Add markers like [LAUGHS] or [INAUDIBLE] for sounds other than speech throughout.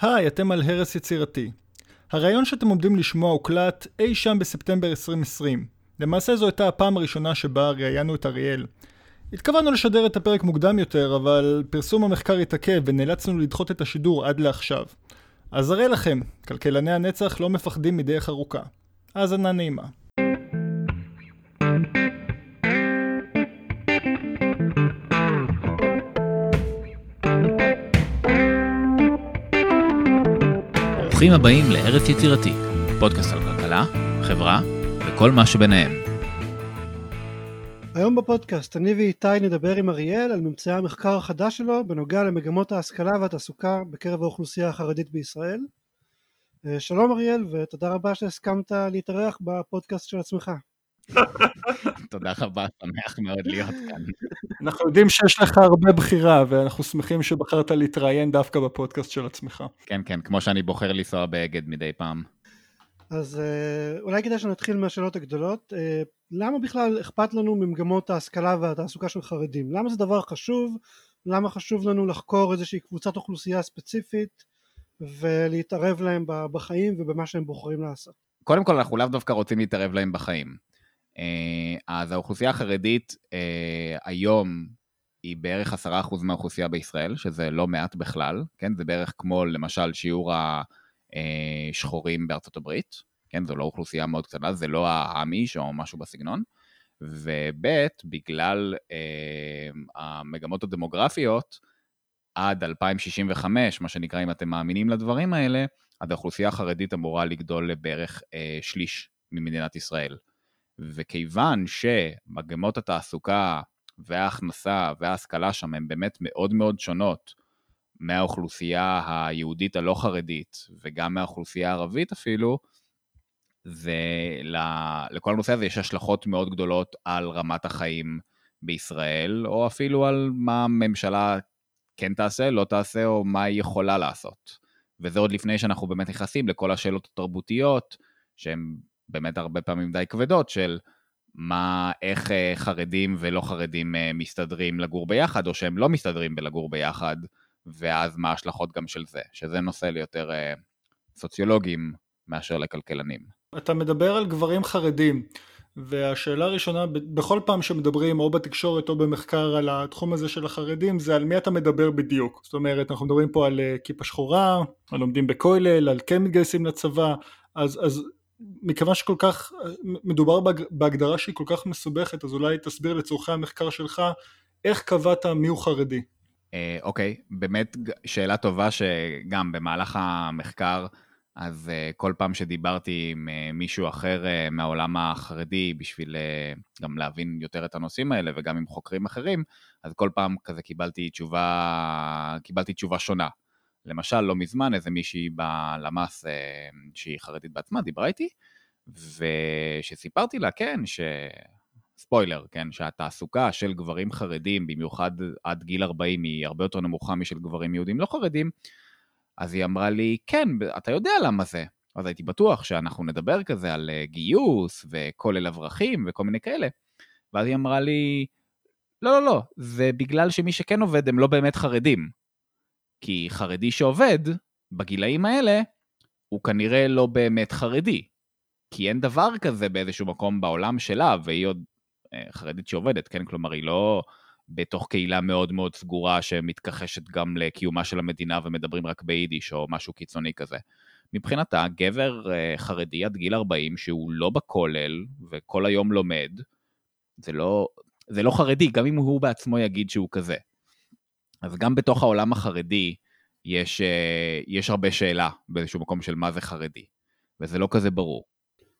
היי, אתם על הרס יצירתי. הרעיון שאתם עומדים לשמוע הוקלט אי שם בספטמבר 2020. למעשה זו הייתה הפעם הראשונה שבה ראיינו את אריאל. התכוונו לשדר את הפרק מוקדם יותר, אבל פרסום המחקר התעכב ונאלצנו לדחות את השידור עד לעכשיו. אז הרי לכם, כלכלני הנצח לא מפחדים מדרך ארוכה. האזנה נעימה. ברוכים הבאים לארץ יצירתי, פודקאסט על כלכלה, חברה וכל מה שביניהם. היום בפודקאסט אני ואיתי נדבר עם אריאל על ממצאי המחקר החדש שלו בנוגע למגמות ההשכלה והתעסוקה בקרב האוכלוסייה החרדית בישראל. אה, שלום אריאל ותודה רבה שהסכמת להתארח בפודקאסט של עצמך. [LAUGHS] תודה רבה, שמח מאוד להיות כאן. אנחנו יודעים שיש לך הרבה בחירה, ואנחנו שמחים שבחרת להתראיין דווקא בפודקאסט של עצמך. כן, כן, כמו שאני בוחר לנסוע באגד מדי פעם. אז אה, אולי כדאי שנתחיל מהשאלות הגדולות. אה, למה בכלל אכפת לנו ממגמות ההשכלה והתעסוקה של חרדים? למה זה דבר חשוב? למה חשוב לנו לחקור איזושהי קבוצת אוכלוסייה ספציפית ולהתערב להם בחיים ובמה שהם בוחרים לעשות? קודם כל, אנחנו לאו דווקא רוצים להתערב להם בחיים. אה, אז האוכלוסייה החרדית אה, היום היא בערך עשרה אחוז מהאוכלוסייה בישראל, שזה לא מעט בכלל, כן? זה בערך כמו למשל שיעור השחורים בארצות הברית, כן? זו לא אוכלוסייה מאוד קטנה, זה לא האמיש או משהו בסגנון. וב' בגלל אה, המגמות הדמוגרפיות, עד 2065, מה שנקרא, אם אתם מאמינים לדברים האלה, אז האוכלוסייה החרדית אמורה לגדול לבערך אה, שליש ממדינת ישראל. וכיוון שמגמות התעסוקה וההכנסה וההשכלה שם הן באמת מאוד מאוד שונות מהאוכלוסייה היהודית הלא חרדית וגם מהאוכלוסייה הערבית אפילו, ולכל הנושא הזה יש השלכות מאוד גדולות על רמת החיים בישראל, או אפילו על מה הממשלה כן תעשה, לא תעשה, או מה היא יכולה לעשות. וזה עוד לפני שאנחנו באמת נכנסים לכל השאלות התרבותיות, שהן באמת הרבה פעמים די כבדות של מה, איך אה, חרדים ולא חרדים אה, מסתדרים לגור ביחד, או שהם לא מסתדרים בלגור ביחד, ואז מה ההשלכות גם של זה, שזה נושא ליותר אה, סוציולוגים מאשר לכלכלנים. אתה מדבר על גברים חרדים, והשאלה הראשונה, בכל פעם שמדברים או בתקשורת או במחקר על התחום הזה של החרדים, זה על מי אתה מדבר בדיוק. זאת אומרת, אנחנו מדברים פה על כיפה שחורה, על לומדים בכולל, על כן מתגייסים לצבא, אז, אז מכיוון שכל כך מדובר בהגדרה שהיא כל כך מסובכת אז אולי תסביר לצורכי המחקר שלך איך קבעת מי הוא חרדי. אה, אוקיי. באמת שאלה טובה שגם במהלך המחקר אז uh, כל פעם שדיברתי עם מישהו אחר מהעולם החרדי בשביל גם להבין יותר את הנושאים האלה וגם עם חוקרים אחרים אז כל פעם כזה קיבלתי תשובה קיבלתי תשובה שונה. למשל, לא מזמן איזה מישהי בלמ"ס אה, שהיא חרדית בעצמה דיברה איתי, ושסיפרתי לה, כן, ש... ספוילר, כן, שהתעסוקה של גברים חרדים, במיוחד עד גיל 40, היא הרבה יותר נמוכה משל גברים יהודים לא חרדים, אז היא אמרה לי, כן, אתה יודע למה זה. אז הייתי בטוח שאנחנו נדבר כזה על אה, גיוס וכולל אברכים וכל מיני כאלה. ואז היא אמרה לי, לא, לא, לא, זה בגלל שמי שכן עובד הם לא באמת חרדים. כי חרדי שעובד, בגילאים האלה, הוא כנראה לא באמת חרדי. כי אין דבר כזה באיזשהו מקום בעולם שלה, והיא עוד אה, חרדית שעובדת, כן? כלומר, היא לא בתוך קהילה מאוד מאוד סגורה שמתכחשת גם לקיומה של המדינה ומדברים רק ביידיש או משהו קיצוני כזה. מבחינתה, גבר אה, חרדי עד גיל 40 שהוא לא בכולל וכל היום לומד, זה לא, זה לא חרדי, גם אם הוא בעצמו יגיד שהוא כזה. אז גם בתוך העולם החרדי יש, אה, יש הרבה שאלה באיזשהו מקום של מה זה חרדי, וזה לא כזה ברור.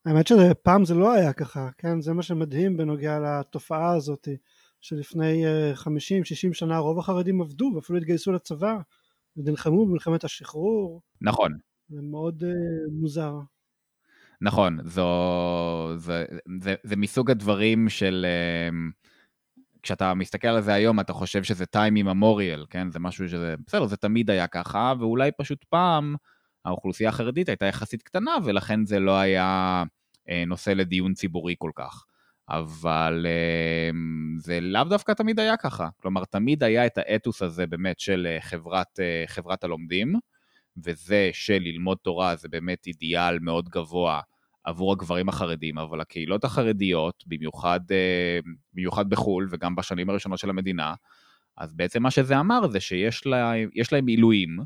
האמת שפעם זה לא היה ככה, כן? זה מה שמדהים בנוגע לתופעה הזאת, שלפני 50-60 אה, שנה רוב החרדים עבדו ואפילו התגייסו לצבא, ונלחמו במלחמת השחרור. נכון. זה מאוד uh, מוזר. נכון, זו, זה, זה, זה מסוג הדברים של... Uh, כשאתה מסתכל על זה היום, אתה חושב שזה time immemorial, כן? זה משהו שזה, בסדר, זה תמיד היה ככה, ואולי פשוט פעם האוכלוסייה החרדית הייתה יחסית קטנה, ולכן זה לא היה אה, נושא לדיון ציבורי כל כך. אבל אה, זה לאו דווקא תמיד היה ככה. כלומר, תמיד היה את האתוס הזה באמת של אה, חברת, אה, חברת הלומדים, וזה שללמוד תורה זה באמת אידיאל מאוד גבוה עבור הגברים החרדים, אבל הקהילות החרדיות, במיוחד, אה, במיוחד בחו"ל וגם בשנים הראשונות של המדינה, אז בעצם מה שזה אמר זה שיש לה, להם עילויים,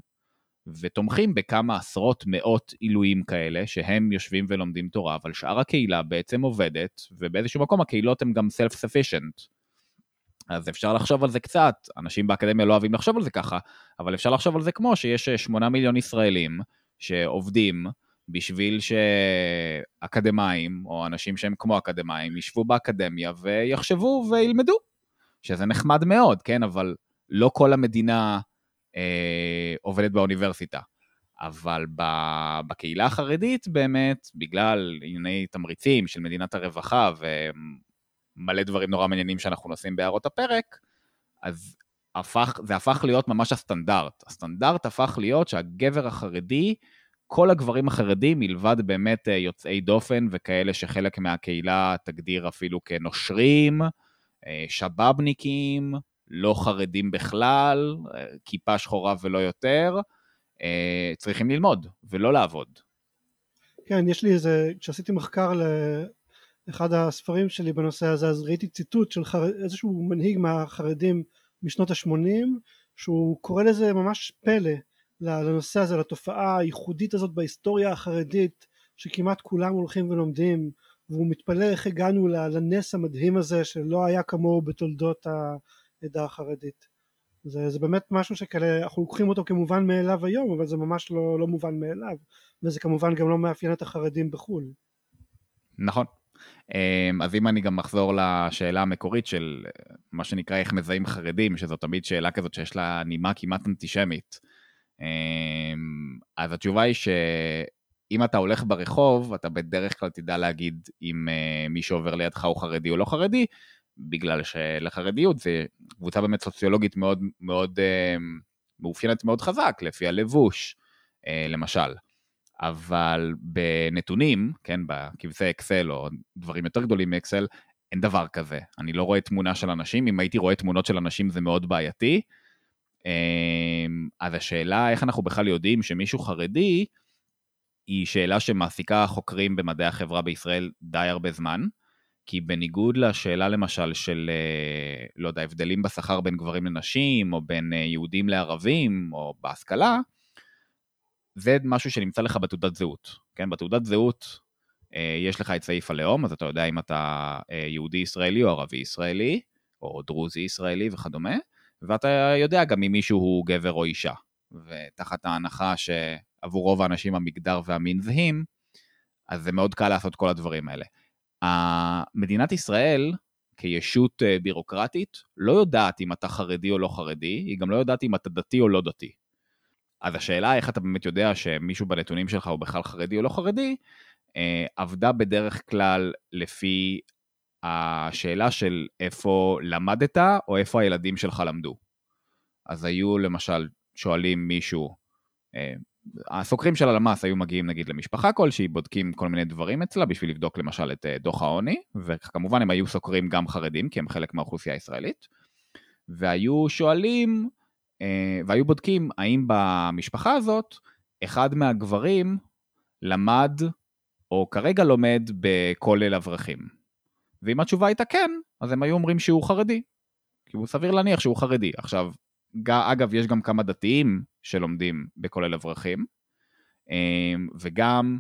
ותומכים בכמה עשרות מאות עילויים כאלה, שהם יושבים ולומדים תורה, אבל שאר הקהילה בעצם עובדת, ובאיזשהו מקום הקהילות הן גם self-sufficient. אז אפשר לחשוב על זה קצת, אנשים באקדמיה לא אוהבים לחשוב על זה ככה, אבל אפשר לחשוב על זה כמו שיש 8 מיליון ישראלים שעובדים בשביל שאקדמאים, או אנשים שהם כמו אקדמאים, ישבו באקדמיה ויחשבו וילמדו, שזה נחמד מאוד, כן? אבל לא כל המדינה אה, עובדת באוניברסיטה. אבל בקהילה החרדית באמת, בגלל ענייני תמריצים של מדינת הרווחה ומלא דברים נורא מעניינים שאנחנו נושאים בהערות הפרק, אז הפך, זה הפך להיות ממש הסטנדרט. הסטנדרט הפך להיות שהגבר החרדי, כל הגברים החרדים, מלבד באמת אה, יוצאי דופן וכאלה שחלק מהקהילה תגדיר אפילו כנושרים, אה, שבאבניקים, לא חרדים בכלל, כיפה שחורה ולא יותר, אה, צריכים ללמוד ולא לעבוד. כן, יש לי איזה, כשעשיתי מחקר לאחד הספרים שלי בנושא הזה, אז ראיתי ציטוט של חר... איזשהו מנהיג מהחרדים משנות ה-80, שהוא קורא לזה ממש פלא לנושא הזה, לתופעה הייחודית הזאת בהיסטוריה החרדית, שכמעט כולם הולכים ולומדים, והוא מתפלא איך הגענו לנס המדהים הזה שלא היה כמוהו בתולדות העדה החרדית. זה, זה באמת משהו שכאלה אנחנו לוקחים אותו כמובן מאליו היום אבל זה ממש לא, לא מובן מאליו וזה כמובן גם לא מאפיין את החרדים בחו"ל. נכון. אמ, אז אם אני גם אחזור לשאלה המקורית של מה שנקרא איך מזהים חרדים, שזו תמיד שאלה כזאת שיש לה נימה כמעט אנטישמית. אמ, אז התשובה היא שאם אתה הולך ברחוב, אתה בדרך כלל תדע להגיד אם אה, מי שעובר לידך הוא חרדי או לא חרדי, בגלל שלחרדיות זה קבוצה באמת סוציולוגית מאוד מאוד אה, מאופיינת מאוד חזק, לפי הלבוש, אה, למשל. אבל בנתונים, כן, בקבצי אקסל או דברים יותר גדולים מאקסל, אין דבר כזה. אני לא רואה תמונה של אנשים, אם הייתי רואה תמונות של אנשים זה מאוד בעייתי. אה, אז השאלה איך אנחנו בכלל יודעים שמישהו חרדי, היא שאלה שמעסיקה חוקרים במדעי החברה בישראל די הרבה זמן. כי בניגוד לשאלה למשל של, אה, לא יודע, הבדלים בשכר בין גברים לנשים, או בין אה, יהודים לערבים, או בהשכלה, זה משהו שנמצא לך בתעודת זהות. כן, בתעודת זהות אה, יש לך את סעיף הלאום, אז אתה יודע אם אתה יהודי ישראלי או ערבי ישראלי, או דרוזי ישראלי וכדומה, ואתה יודע גם אם מישהו הוא גבר או אישה. ותחת ההנחה שעבור רוב האנשים המגדר והמין זהים, אז זה מאוד קל לעשות כל הדברים האלה. מדינת ישראל, כישות אה, בירוקרטית, לא יודעת אם אתה חרדי או לא חרדי, היא גם לא יודעת אם אתה דתי או לא דתי. אז השאלה איך אתה באמת יודע שמישהו בנתונים שלך הוא בכלל חרדי או לא חרדי, אה, עבדה בדרך כלל לפי השאלה של איפה למדת או איפה הילדים שלך למדו. אז היו למשל שואלים מישהו, אה, הסוקרים של הלמ"ס היו מגיעים נגיד למשפחה כלשהי, בודקים כל מיני דברים אצלה בשביל לבדוק למשל את אה, דוח העוני, וכמובן הם היו סוקרים גם חרדים, כי הם חלק מהאוכלוסייה הישראלית, והיו שואלים, אה, והיו בודקים האם במשפחה הזאת אחד מהגברים למד או כרגע לומד בכולל אברכים. ואם התשובה הייתה כן, אז הם היו אומרים שהוא חרדי. כי הוא סביר להניח שהוא חרדי. עכשיו, אגב, יש גם כמה דתיים שלומדים בכולל אברכים, אמ, וגם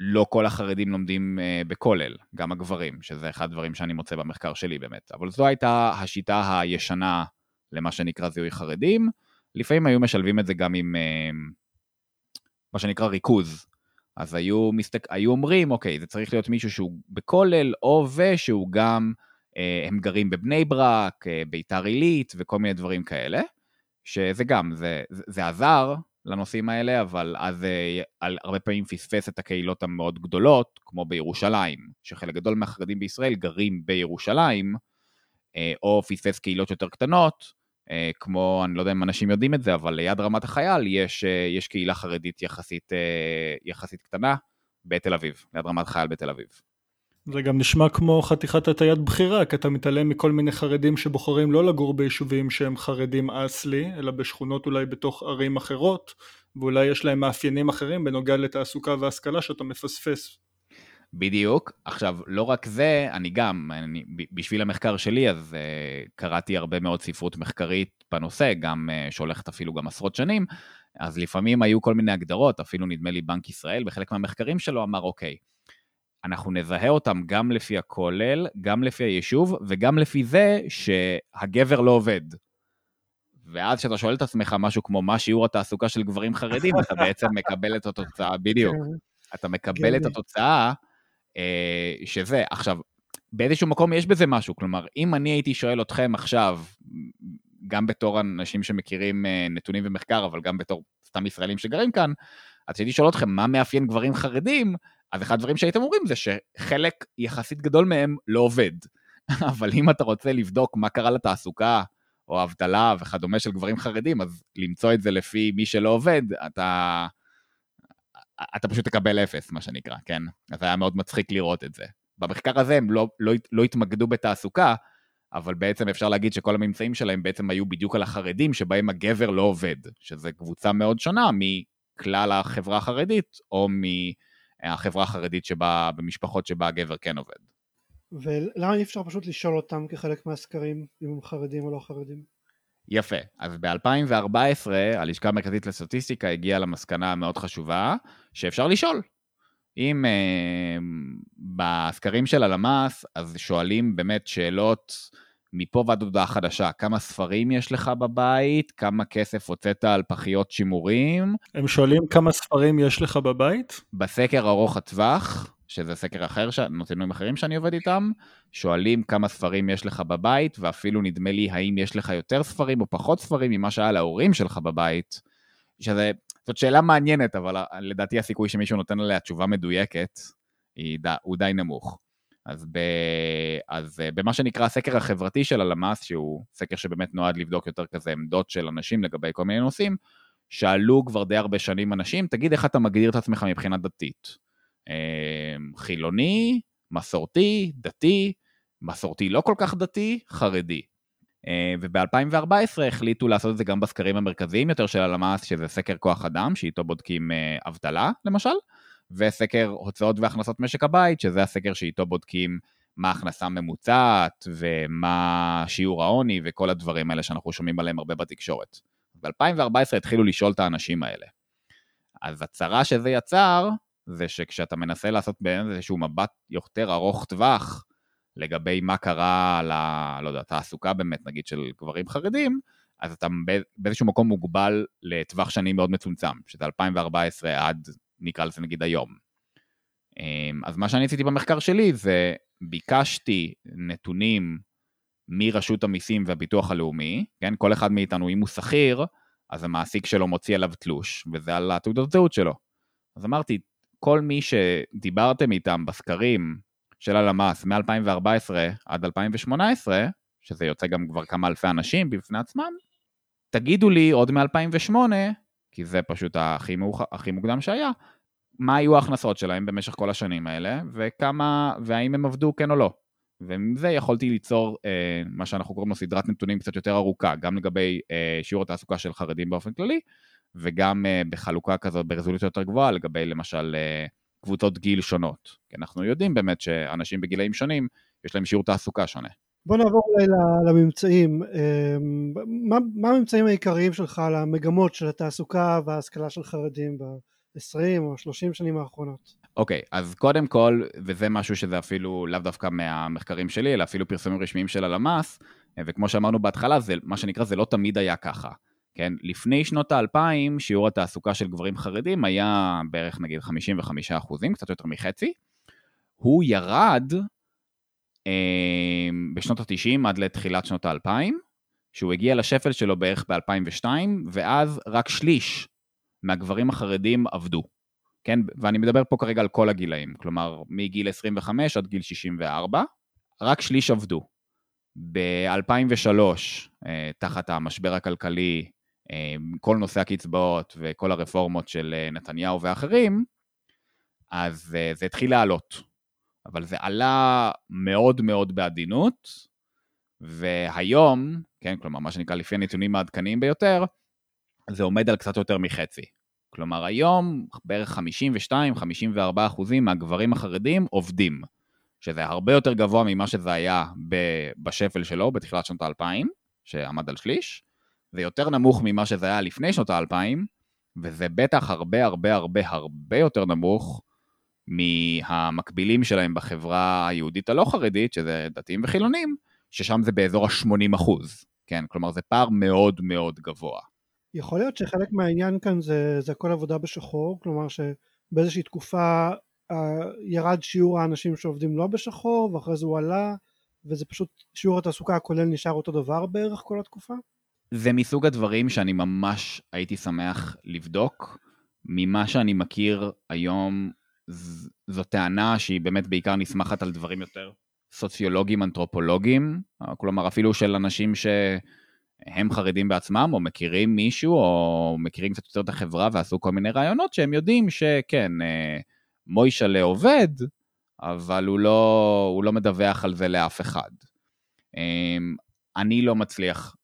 לא כל החרדים לומדים אה, בכולל, גם הגברים, שזה אחד הדברים שאני מוצא במחקר שלי באמת. אבל זו הייתה השיטה הישנה למה שנקרא זיהוי חרדים. לפעמים היו משלבים את זה גם עם אמ, מה שנקרא ריכוז. אז היו, מסתק... היו אומרים, אוקיי, זה צריך להיות מישהו שהוא בכולל, או ושהוא גם אה, הם גרים בבני ברק, אה, ביתר עילית וכל מיני דברים כאלה, שזה גם, זה, זה עזר לנושאים האלה, אבל אז אה, הרבה פעמים פספס את הקהילות המאוד גדולות, כמו בירושלים, שחלק גדול מהחרדים בישראל גרים בירושלים, או פספס קהילות יותר קטנות, כמו, אני לא יודע אם אנשים יודעים את זה, אבל ליד רמת החייל יש, יש קהילה חרדית יחסית, יחסית קטנה בתל אביב, ליד רמת החייל בתל אביב. זה גם נשמע כמו חתיכת הטיית בחירה, כי אתה מתעלם מכל מיני חרדים שבוחרים לא לגור ביישובים שהם חרדים אסלי, אלא בשכונות אולי בתוך ערים אחרות, ואולי יש להם מאפיינים אחרים בנוגע לתעסוקה והשכלה שאתה מפספס. בדיוק. עכשיו, לא רק זה, אני גם, אני, בשביל המחקר שלי, אז uh, קראתי הרבה מאוד ספרות מחקרית בנושא, גם uh, שהולכת אפילו גם עשרות שנים, אז לפעמים היו כל מיני הגדרות, אפילו נדמה לי בנק ישראל, בחלק מהמחקרים שלו אמר, אוקיי, אנחנו נזהה אותם גם לפי הכולל, גם לפי היישוב, וגם לפי זה שהגבר לא עובד. ואז כשאתה שואל את עצמך משהו כמו מה שיעור התעסוקה של גברים חרדים, אתה בעצם מקבל את התוצאה, בדיוק. כן. אתה מקבל את התוצאה אה, שזה. עכשיו, באיזשהו מקום יש בזה משהו, כלומר, אם אני הייתי שואל אתכם עכשיו, גם בתור אנשים שמכירים אה, נתונים ומחקר, אבל גם בתור סתם ישראלים שגרים כאן, אז הייתי שואל אתכם מה מאפיין גברים חרדים, אז אחד הדברים שהייתם אומרים זה שחלק יחסית גדול מהם לא עובד. [LAUGHS] אבל אם אתה רוצה לבדוק מה קרה לתעסוקה, או אבטלה וכדומה של גברים חרדים, אז למצוא את זה לפי מי שלא עובד, אתה, אתה פשוט תקבל אפס, מה שנקרא, כן? אז היה מאוד מצחיק לראות את זה. במחקר הזה הם לא, לא, לא התמקדו בתעסוקה, אבל בעצם אפשר להגיד שכל הממצאים שלהם בעצם היו בדיוק על החרדים, שבהם הגבר לא עובד, שזו קבוצה מאוד שונה מכלל החברה החרדית, או מהחברה החרדית שבה, במשפחות שבה הגבר כן עובד. ולמה אי אפשר פשוט לשאול אותם כחלק מהסקרים, אם הם חרדים או לא חרדים? יפה. אז ב-2014 הלשכה המרכזית לסטטיסטיקה הגיעה למסקנה המאוד חשובה, שאפשר לשאול. אם uh, בסקרים של הלמ"ס, אז שואלים באמת שאלות מפה ועד הודעה חדשה, כמה ספרים יש לך בבית, כמה כסף הוצאת על פחיות שימורים. הם שואלים כמה ספרים יש לך בבית? בסקר ארוך הטווח, שזה סקר אחר, נותנים אחרים שאני עובד איתם, שואלים כמה ספרים יש לך בבית, ואפילו נדמה לי האם יש לך יותר ספרים או פחות ספרים ממה שהיה להורים שלך בבית, שזה, זאת שאלה מעניינת, אבל לדעתי הסיכוי שמישהו נותן עליה תשובה מדויקת הוא די נמוך. אז, ב, אז אה, במה שנקרא הסקר החברתי של הלמ"ס, שהוא סקר שבאמת נועד לבדוק יותר כזה עמדות של אנשים לגבי כל מיני נושאים, שאלו כבר די הרבה שנים אנשים, תגיד איך אתה מגדיר את עצמך מבחינה דתית. אמ, חילוני, מסורתי, דתי, מסורתי לא כל כך דתי, חרדי. אמ, וב-2014 החליטו לעשות את זה גם בסקרים המרכזיים יותר של הלמ"ס, שזה סקר כוח אדם, שאיתו בודקים אה, אבטלה, למשל, וסקר הוצאות והכנסות משק הבית, שזה הסקר שאיתו בודקים מה ההכנסה הממוצעת, ומה שיעור העוני, וכל הדברים האלה שאנחנו שומעים עליהם הרבה בתקשורת. ב-2014 התחילו לשאול את האנשים האלה. אז הצרה שזה יצר, זה שכשאתה מנסה לעשות באמת איזשהו מבט יותר ארוך טווח לגבי מה קרה ל... לא יודע, תעסוקה באמת, נגיד, של גברים חרדים, אז אתה באיזשהו מקום מוגבל לטווח שנים מאוד מצומצם, שזה 2014 עד, נקרא לזה נגיד היום. אמ, אז מה שאני עשיתי במחקר שלי זה ביקשתי נתונים מרשות המיסים והביטוח הלאומי, כן? כל אחד מאיתנו, אם הוא שכיר, אז המעסיק שלו מוציא עליו תלוש, וזה על התעודת זהות שלו. אז אמרתי, כל מי שדיברתם איתם בסקרים של הלמ"ס מ-2014 עד 2018, שזה יוצא גם כבר כמה אלפי אנשים בפני עצמם, תגידו לי עוד מ-2008, כי זה פשוט הכי, מאוח... הכי מוקדם שהיה, מה היו ההכנסות שלהם במשך כל השנים האלה, וכמה, והאם הם עבדו כן או לא. ומזה זה יכולתי ליצור אה, מה שאנחנו קוראים לו סדרת נתונים קצת יותר ארוכה, גם לגבי אה, שיעור התעסוקה של חרדים באופן כללי, וגם uh, בחלוקה כזאת ברזולוציה יותר גבוהה לגבי למשל uh, קבוצות גיל שונות. כי אנחנו יודעים באמת שאנשים בגילאים שונים, יש להם שיעור תעסוקה שונה. בוא נעבור אולי לממצאים. אמ, מה, הממצאים העיקריים שלך על המגמות של התעסוקה וההשכלה של חרדים ב-20 או 30 שנים האחרונות? אוקיי, okay, אז קודם כל, וזה משהו שזה אפילו לאו דווקא מהמחקרים שלי, אלא אפילו פרסומים רשמיים של הלמ"ס, וכמו שאמרנו בהתחלה, זה מה שנקרא, זה לא תמיד היה ככה. כן, לפני שנות האלפיים שיעור התעסוקה של גברים חרדים היה בערך נגיד 55 אחוזים, קצת יותר מחצי. הוא ירד בשנות ה-90 עד לתחילת שנות האלפיים, שהוא הגיע לשפל שלו בערך ב-2002, ואז רק שליש מהגברים החרדים עבדו. כן, ואני מדבר פה כרגע על כל הגילאים, כלומר מגיל 25 עד גיל 64, רק שליש עבדו. ב-2003, אה, תחת המשבר הכלכלי אמ, כל נושא הקצבאות וכל הרפורמות של אה, נתניהו ואחרים, אז אה, זה התחיל לעלות. אבל זה עלה מאוד מאוד בעדינות, והיום, כן, כלומר, מה שנקרא לפי הנתונים העדכניים ביותר, זה עומד על קצת יותר מחצי. כלומר, היום בערך 52-54 אחוזים מהגברים החרדים עובדים, שזה הרבה יותר גבוה ממה שזה היה בשפל שלו בתחילת שנות האלפיים, שעמד על שליש, זה יותר נמוך ממה שזה היה לפני שנות האלפיים, וזה בטח הרבה הרבה הרבה הרבה יותר נמוך מהמקבילים שלהם בחברה היהודית הלא חרדית, שזה דתיים וחילונים, ששם זה באזור ה-80 אחוז, כן? כלומר זה פער מאוד מאוד גבוה. יכול להיות שחלק מהעניין כאן זה, זה הכל עבודה בשחור, כלומר שבאיזושהי תקופה uh, ירד שיעור האנשים שעובדים לא בשחור ואחרי זה הוא עלה וזה פשוט שיעור התעסוקה הכולל נשאר אותו דבר בערך כל התקופה? זה מסוג הדברים שאני ממש הייתי שמח לבדוק. ממה שאני מכיר היום, זו טענה שהיא באמת בעיקר נסמכת על דברים יותר סוציולוגיים, אנתרופולוגיים, כלומר אפילו של אנשים שהם חרדים בעצמם, או מכירים מישהו, או מכירים קצת יותר את החברה ועשו כל מיני רעיונות שהם יודעים שכן, אה, מוישלה עובד, אבל הוא לא, הוא לא מדווח על זה לאף אחד. אמ, אני לא מצליח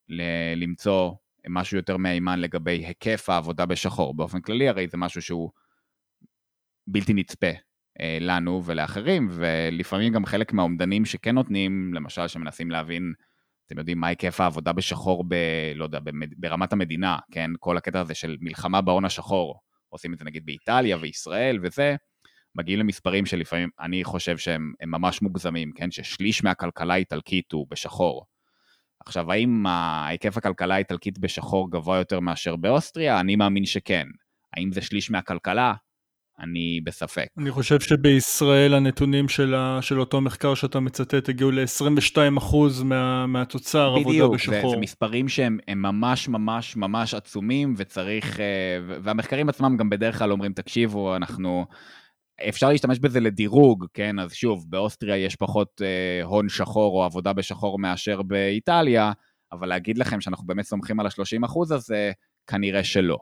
למצוא משהו יותר מהימן לגבי היקף העבודה בשחור. באופן כללי הרי זה משהו שהוא בלתי נצפה אה, לנו ולאחרים, ולפעמים גם חלק מהאומדנים שכן נותנים, למשל שמנסים להבין, אתם יודעים, מה היקף העבודה בשחור ב... לא יודע, ברמת המדינה, כן? כל הקטע הזה של מלחמה בהון השחור, עושים את זה נגיד באיטליה וישראל וזה, מגיעים למספרים שלפעמים אני חושב שהם ממש מוגזמים, כן? ששליש מהכלכלה האיטלקית הוא בשחור. עכשיו, האם היקף הכלכלה האיטלקית בשחור גבוה יותר מאשר באוסטריה? אני מאמין שכן. האם זה שליש מהכלכלה? אני בספק. אני חושב שבישראל הנתונים של, ה, של אותו מחקר שאתה מצטט הגיעו ל-22% מה, מהתוצר בדיוק, עבודה בשחור. בדיוק, זה, זה מספרים שהם ממש ממש ממש עצומים וצריך, אה, והמחקרים עצמם גם בדרך כלל אומרים, תקשיבו, אנחנו אפשר להשתמש בזה לדירוג, כן? אז שוב, באוסטריה יש פחות אה, הון שחור או עבודה בשחור מאשר באיטליה, אבל להגיד לכם שאנחנו באמת סומכים על ה-30% הזה, כנראה שלא.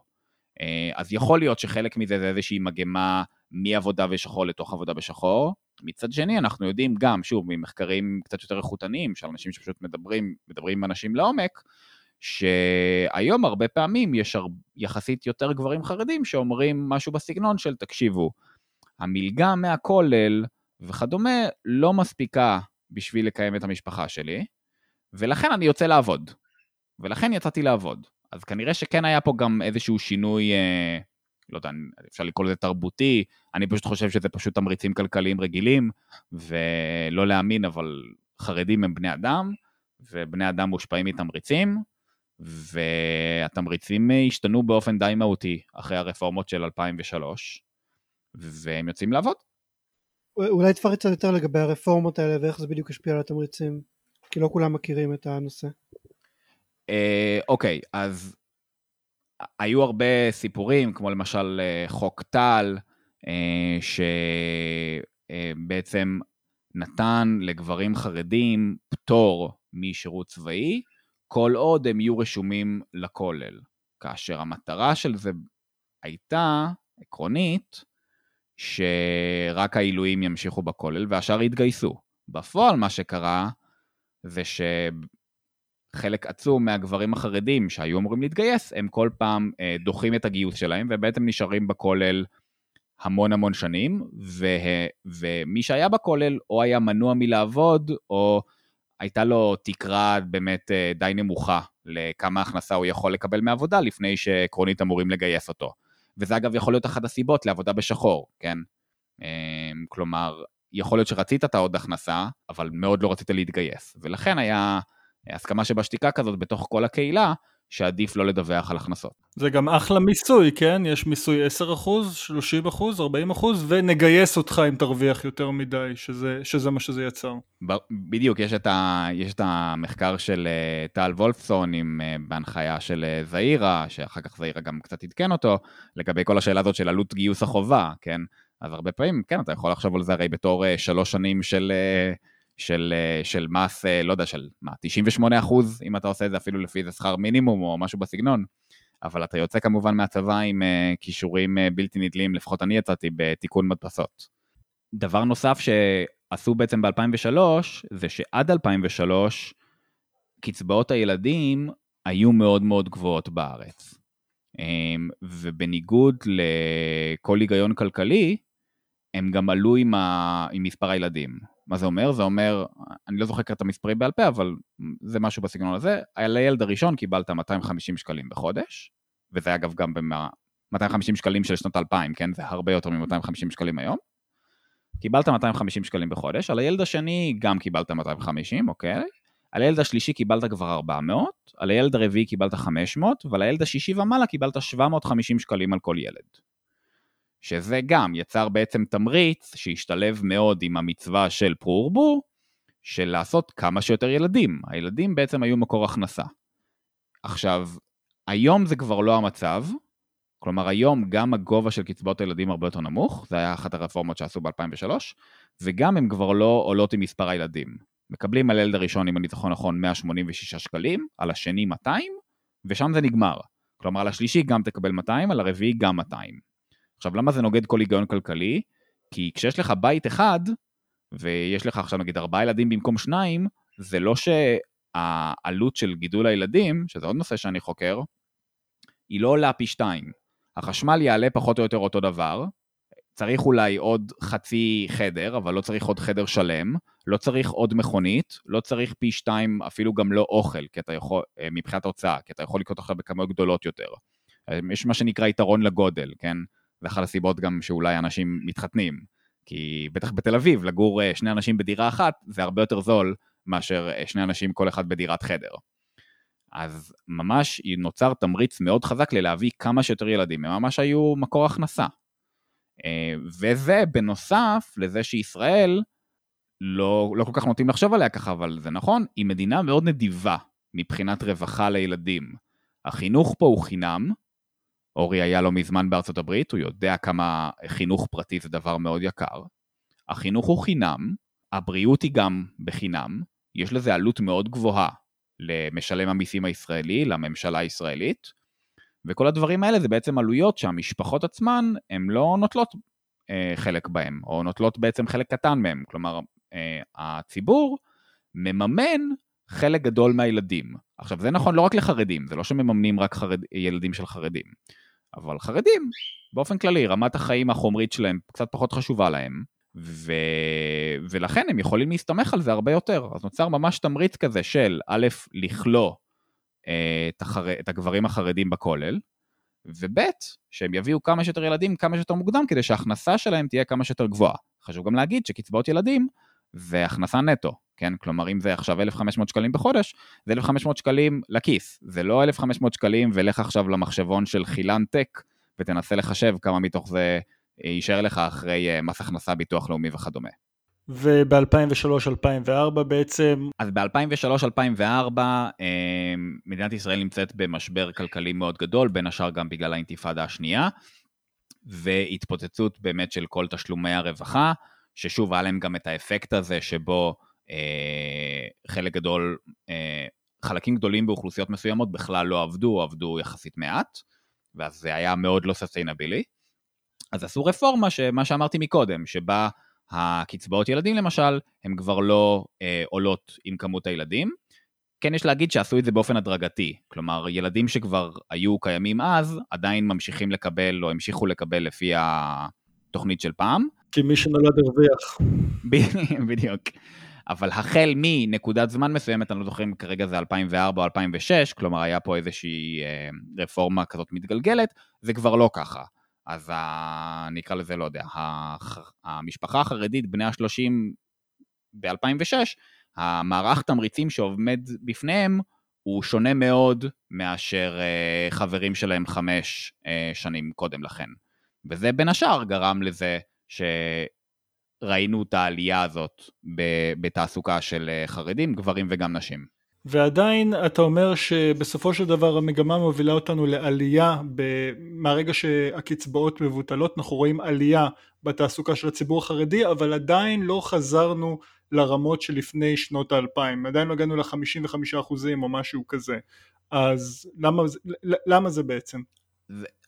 אה, אז יכול להיות שחלק מזה זה איזושהי מגמה מעבודה בשחור לתוך עבודה בשחור. מצד שני, אנחנו יודעים גם, שוב, ממחקרים קצת יותר איכותניים, של אנשים שפשוט מדברים, מדברים עם אנשים לעומק, שהיום הרבה פעמים יש יחסית יותר גברים חרדים שאומרים משהו בסגנון של, תקשיבו, המלגה מהכולל וכדומה לא מספיקה בשביל לקיים את המשפחה שלי, ולכן אני יוצא לעבוד. ולכן יצאתי לעבוד. אז כנראה שכן היה פה גם איזשהו שינוי, אה, לא יודע, אפשר לקרוא לזה תרבותי, אני פשוט חושב שזה פשוט תמריצים כלכליים רגילים, ולא להאמין, אבל חרדים הם בני אדם, ובני אדם מושפעים מתמריצים, והתמריצים השתנו באופן די מהותי אחרי הרפורמות של 2003. והם יוצאים לעבוד. אולי תפרט קצת יותר לגבי הרפורמות האלה ואיך זה בדיוק השפיע על התמריצים, כי לא כולם מכירים את הנושא. אה, אוקיי, אז היו הרבה סיפורים, כמו למשל אה, חוק טל, אה, שבעצם נתן לגברים חרדים פטור משירות צבאי, כל עוד הם יהיו רשומים לכולל. כאשר המטרה של זה הייתה, עקרונית, שרק העילויים ימשיכו בכולל והשאר יתגייסו. בפועל מה שקרה זה שחלק עצום מהגברים החרדים שהיו אמורים להתגייס, הם כל פעם אה, דוחים את הגיוס שלהם ובעצם נשארים בכולל המון המון שנים, ו... ומי שהיה בכולל או היה מנוע מלעבוד, או הייתה לו תקרה באמת אה, די נמוכה לכמה הכנסה הוא יכול לקבל מעבודה לפני שעקרונית אמורים לגייס אותו. וזה אגב יכול להיות אחת הסיבות לעבודה בשחור, כן? כלומר, יכול להיות שרצית את העוד הכנסה, אבל מאוד לא רצית להתגייס. ולכן היה הסכמה שבשתיקה כזאת בתוך כל הקהילה, שעדיף לא לדווח על הכנסות. זה גם אחלה מיסוי, כן? יש מיסוי 10%, 30%, 40% ונגייס אותך אם תרוויח יותר מדי, שזה, שזה מה שזה יצר. בדיוק, יש את, ה, יש את המחקר של אה, טל וולפסון עם, אה, בהנחיה של אה, זעירה, שאחר כך זעירה גם קצת עדכן אותו, לגבי כל השאלה הזאת של עלות גיוס החובה, כן? אז הרבה פעמים, כן, אתה יכול לחשוב על זה הרי בתור שלוש שנים של... של, אה, של מס, אה, לא יודע, של מה, 98 אחוז, אם אתה עושה את זה אפילו לפי איזה שכר מינימום או משהו בסגנון, אבל אתה יוצא כמובן מהצבא עם uh, כישורים בלתי נדלים, לפחות אני יצאתי בתיקון מדפסות. דבר נוסף עשו בעצם ב-2003, זה שעד 2003, קצבאות הילדים היו מאוד מאוד גבוהות בארץ. אמ, ובניגוד לכל היגיון כלכלי, הם גם עלו עם, ה... עם מספר הילדים. מה זה אומר? זה אומר, אני לא זוכר את המספרים בעל פה, אבל זה משהו בסגנון הזה. על הילד הראשון קיבלת 250 שקלים בחודש, וזה אגב גם ב-250 שקלים של שנות 2000, כן? זה הרבה יותר מ-250 שקלים היום. קיבלת 250 שקלים בחודש, על הילד השני גם קיבלת 250, אוקיי? על הילד השלישי קיבלת כבר 400, על הילד הרביעי קיבלת 500, ועל הילד השישי ומעלה קיבלת 750 שקלים על כל ילד. שזה גם יצר בעצם תמריץ שהשתלב מאוד עם המצווה של פרו של לעשות כמה שיותר ילדים. הילדים בעצם היו מקור הכנסה. עכשיו, היום זה כבר לא המצב, כלומר היום גם הגובה של קצבאות הילדים הרבה יותר נמוך, זה היה אחת הרפורמות שעשו ב-2003, וגם הם כבר לא עולות עם מספר הילדים. מקבלים על הילד הראשון, אם אני זוכר נכון, 186 שקלים, על השני 200, ושם זה נגמר. כלומר, על השלישי גם תקבל 200, על הרביעי גם 200. עכשיו, למה זה נוגד כל היגיון כלכלי? כי כשיש לך בית אחד, ויש לך עכשיו נגיד ארבעה ילדים במקום שניים, זה לא שהעלות של גידול הילדים, שזה עוד נושא שאני חוקר, היא לא עולה פי שתיים. החשמל יעלה פחות או יותר אותו דבר, צריך אולי עוד חצי חדר, אבל לא צריך עוד חדר שלם, לא צריך עוד מכונית, לא צריך פי שתיים אפילו גם לא אוכל, כי אתה יכול, אה, מבחינת הוצאה, כי אתה יכול לקנות עכשיו בכמויות גדולות יותר. אה, יש מה שנקרא יתרון לגודל, כן? זה אחת הסיבות גם שאולי אנשים מתחתנים. כי בטח בתל אביב, לגור אה, שני אנשים בדירה אחת, זה הרבה יותר זול מאשר שני אנשים כל אחד בדירת חדר. אז ממש נוצר תמריץ מאוד חזק ללהביא כמה שיותר ילדים, הם ממש היו מקור הכנסה. אה, וזה בנוסף לזה שישראל, לא, לא כל כך נוטים לחשוב עליה ככה, אבל זה נכון, היא מדינה מאוד נדיבה מבחינת רווחה לילדים. החינוך פה הוא חינם, אורי היה לא מזמן בארצות הברית, הוא יודע כמה חינוך פרטי זה דבר מאוד יקר. החינוך הוא חינם, הבריאות היא גם בחינם, יש לזה עלות מאוד גבוהה למשלם המיסים הישראלי, לממשלה הישראלית, וכל הדברים האלה זה בעצם עלויות שהמשפחות עצמן הן לא נוטלות אה, חלק בהם, או נוטלות בעצם חלק קטן מהם. כלומר, אה, הציבור מממן חלק גדול מהילדים. עכשיו, זה נכון לא רק לחרדים, זה לא שמממנים רק חרד... ילדים של חרדים, אבל חרדים, באופן כללי, רמת החיים החומרית שלהם קצת פחות חשובה להם, ו... ולכן הם יכולים להסתמך על זה הרבה יותר. אז נוצר ממש תמריץ כזה של א', לכלוא אה, את, החר... את הגברים החרדים בכולל, וב', שהם יביאו כמה שיותר ילדים כמה שיותר מוקדם כדי שההכנסה שלהם תהיה כמה שיותר גבוהה. חשוב גם להגיד שקצבאות ילדים זה הכנסה נטו, כן? כלומר, אם זה עכשיו 1,500 שקלים בחודש, זה 1,500 שקלים לכיס. זה לא 1,500 שקלים ולך עכשיו למחשבון של חילן טק ותנסה לחשב כמה מתוך זה יישאר לך אחרי אה, מס הכנסה, ביטוח לאומי וכדומה. וב-2003-2004 בעצם... אז ב-2003-2004 אה, מדינת ישראל נמצאת במשבר כלכלי מאוד גדול, בין השאר גם בגלל האינתיפאדה השנייה, והתפוצצות באמת של כל תשלומי הרווחה, ששוב היה להם גם את האפקט הזה שבו אה, חלק גדול, אה, חלקים גדולים באוכלוסיות מסוימות בכלל לא עבדו, עבדו יחסית מעט, ואז זה היה מאוד לא ססטיינבילי. אז עשו רפורמה, שמה שאמרתי מקודם, שבה הקצבאות ילדים למשל, הן כבר לא אה, עולות עם כמות הילדים. כן יש להגיד שעשו את זה באופן הדרגתי, כלומר ילדים שכבר היו קיימים אז, עדיין ממשיכים לקבל או המשיכו לקבל לפי התוכנית של פעם. כי מי שנולד הרוויח. [LAUGHS] בדיוק. אבל החל מנקודת זמן מסוימת, אני לא זוכר אם כרגע זה 2004 או 2006, כלומר היה פה איזושהי אה, רפורמה כזאת מתגלגלת, זה כבר לא ככה. אז ה... נקרא לזה, לא יודע, המשפחה החרדית, בני ה-30 ב-2006, המערך תמריצים שעומד בפניהם הוא שונה מאוד מאשר uh, חברים שלהם חמש uh, שנים קודם לכן. וזה בין השאר גרם לזה שראינו את העלייה הזאת בתעסוקה של uh, חרדים, גברים וגם נשים. ועדיין אתה אומר שבסופו של דבר המגמה מובילה אותנו לעלייה ב... מהרגע שהקצבאות מבוטלות אנחנו רואים עלייה בתעסוקה של הציבור החרדי אבל עדיין לא חזרנו לרמות שלפני שנות האלפיים עדיין לא הגענו לחמישים וחמישה אחוזים או משהו כזה אז למה, למה זה בעצם?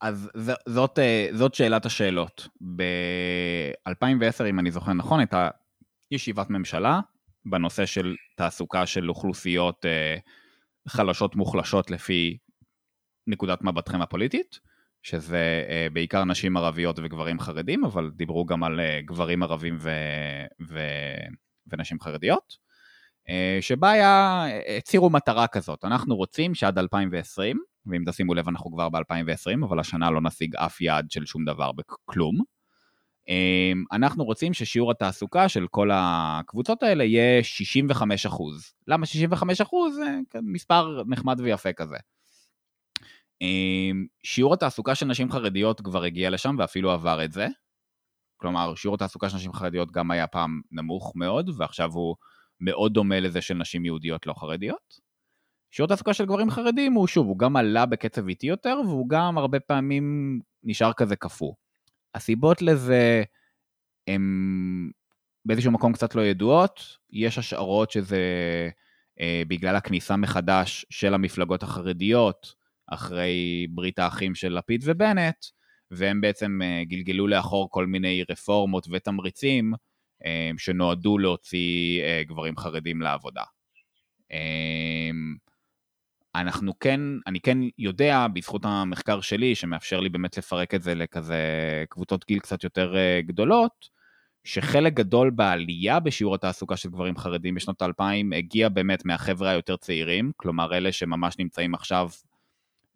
אז זאת, זאת שאלת השאלות. ב-2010 אם אני זוכר נכון הייתה ישיבת ממשלה בנושא של תעסוקה של אוכלוסיות אה, חלשות מוחלשות לפי נקודת מבטכם הפוליטית, שזה אה, בעיקר נשים ערביות וגברים חרדים, אבל דיברו גם על אה, גברים ערבים ו... ו... ונשים חרדיות, אה, שבה היה, הצהירו מטרה כזאת, אנחנו רוצים שעד 2020, ואם תשימו לב אנחנו כבר ב-2020, אבל השנה לא נשיג אף יעד של שום דבר בכלום, אנחנו רוצים ששיעור התעסוקה של כל הקבוצות האלה יהיה 65 אחוז. למה 65 אחוז? זה מספר נחמד ויפה כזה. שיעור התעסוקה של נשים חרדיות כבר הגיע לשם ואפילו עבר את זה. כלומר, שיעור התעסוקה של נשים חרדיות גם היה פעם נמוך מאוד, ועכשיו הוא מאוד דומה לזה של נשים יהודיות לא חרדיות. שיעור התעסוקה של גברים חרדים הוא שוב, הוא גם עלה בקצב איטי יותר, והוא גם הרבה פעמים נשאר כזה קפוא. הסיבות לזה הן באיזשהו מקום קצת לא ידועות, יש השערות שזה אה, בגלל הכניסה מחדש של המפלגות החרדיות, אחרי ברית האחים של לפיד ובנט, והם בעצם אה, גלגלו לאחור כל מיני רפורמות ותמריצים אה, שנועדו להוציא אה, גברים חרדים לעבודה. אנחנו כן, אני כן יודע, בזכות המחקר שלי, שמאפשר לי באמת לפרק את זה לכזה קבוצות גיל קצת יותר גדולות, שחלק גדול בעלייה בשיעור התעסוקה של גברים חרדים בשנות האלפיים הגיע באמת מהחבר'ה היותר צעירים, כלומר אלה שממש נמצאים עכשיו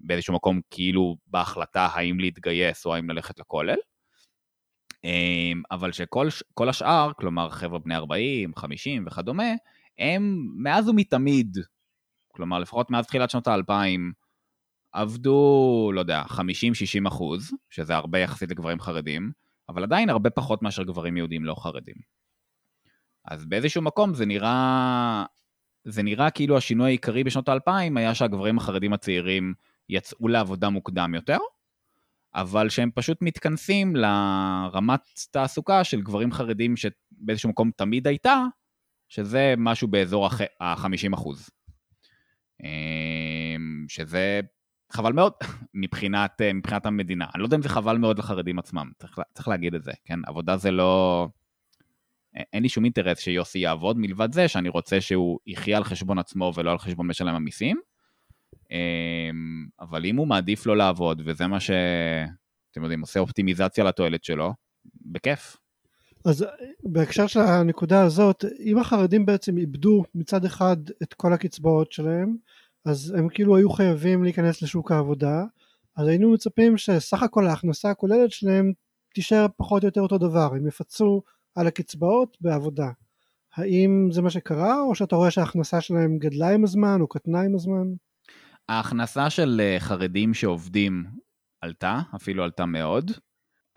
באיזשהו מקום כאילו בהחלטה האם להתגייס או האם ללכת לכולל. אמ, אבל שכל השאר, כלומר חבר'ה בני 40, 50 וכדומה, הם מאז ומתמיד, כלומר לפחות מאז תחילת שנות האלפיים, עבדו, לא יודע, 50-60 אחוז, שזה הרבה יחסית לגברים חרדים, אבל עדיין הרבה פחות מאשר גברים יהודים לא חרדים. אז באיזשהו מקום זה נראה, זה נראה כאילו השינוי העיקרי בשנות האלפיים היה שהגברים החרדים הצעירים יצאו לעבודה מוקדם יותר, אבל שהם פשוט מתכנסים לרמת תעסוקה של גברים חרדים שבאיזשהו מקום תמיד הייתה, שזה משהו באזור ה-50 אחוז. אמ, שזה חבל מאוד [LAUGHS] מבחינת, מבחינת המדינה. אני לא יודע אם זה חבל מאוד לחרדים עצמם, צריך, צריך להגיד את זה, כן? עבודה זה לא... אין לי שום אינטרס שיוסי יעבוד, מלבד זה שאני רוצה שהוא יחיה על חשבון עצמו ולא על חשבון משלם המיסים. אמ, אבל אם הוא מעדיף לא לעבוד, וזה מה שאתם יודעים, עושה אופטימיזציה לתועלת שלו, בכיף. אז בהקשר של הנקודה הזאת, אם החרדים בעצם איבדו מצד אחד את כל הקצבאות שלהם, אז הם כאילו היו חייבים להיכנס לשוק העבודה, אז היינו מצפים שסך הכל ההכנסה הכוללת שלהם תישאר פחות או יותר אותו דבר, הם יפצו על הקצבאות בעבודה. האם זה מה שקרה, או שאתה רואה שההכנסה שלהם גדלה עם הזמן, או קטנה עם הזמן? ההכנסה של אה, חרדים שעובדים עלתה, אפילו עלתה מאוד,